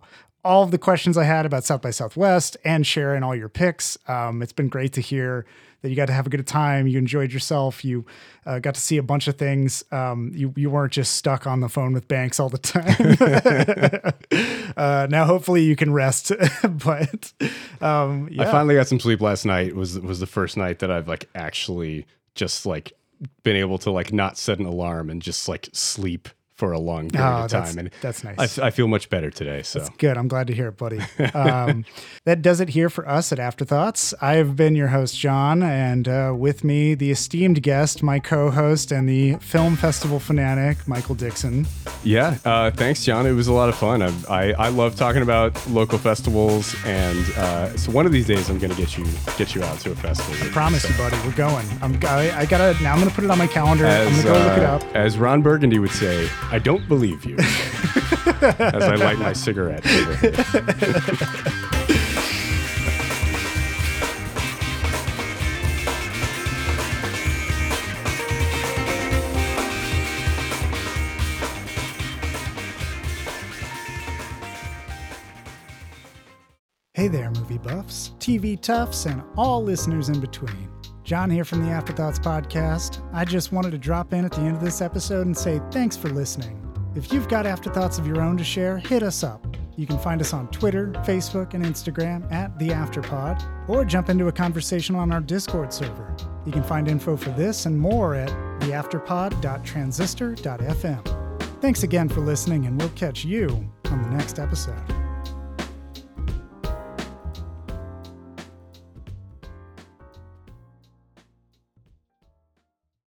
[SPEAKER 1] all of the questions I had about South by Southwest and sharing all your picks. Um, it's been great to hear that you got to have a good time. You enjoyed yourself. You uh, got to see a bunch of things. Um, you you weren't just stuck on the phone with Banks all the time. uh, now, hopefully, you can rest. but um, yeah.
[SPEAKER 2] I finally got some sleep last night. It was was the first night that I've like actually just like been able to like not set an alarm and just like sleep for a long period
[SPEAKER 1] Oh,
[SPEAKER 2] of
[SPEAKER 1] that's-
[SPEAKER 2] time. And
[SPEAKER 1] that's nice.
[SPEAKER 2] I feel much better today. So
[SPEAKER 1] Good. I'm glad to hear it, buddy. Um, that does it here for us at Afterthoughts. I've been your host, John, and uh, with me, the esteemed guest, my co host, and the film festival fanatic, Michael Dixon.
[SPEAKER 2] yeah, uh, thanks, John. It was a lot of fun. I I, I love talking about local festivals, and uh, so one of these days I'm going to get you get you out to a festival. I.
[SPEAKER 1] Promise you, buddy, we're going. I'm, I, I gotta, now I'm gonna put it on my calendar. I'm gonna go look it
[SPEAKER 2] uh,
[SPEAKER 1] up.
[SPEAKER 2] as Ron Burgundy would say, I don't believe you. as I light my cigarette.
[SPEAKER 1] Hey there, movie buffs, TV toughs, and all listeners in between. John here from the Afterthoughts podcast. I just wanted to drop in at the end of this episode and say thanks for listening. If you've got afterthoughts of your own to share, hit us up. You can find us on Twitter, Facebook, and Instagram at The Afterpod, or jump into a conversation on our Discord server. You can find info for this and more at theafterpod.transistor.fm. Thanks again for listening, and we'll catch you on the next episode.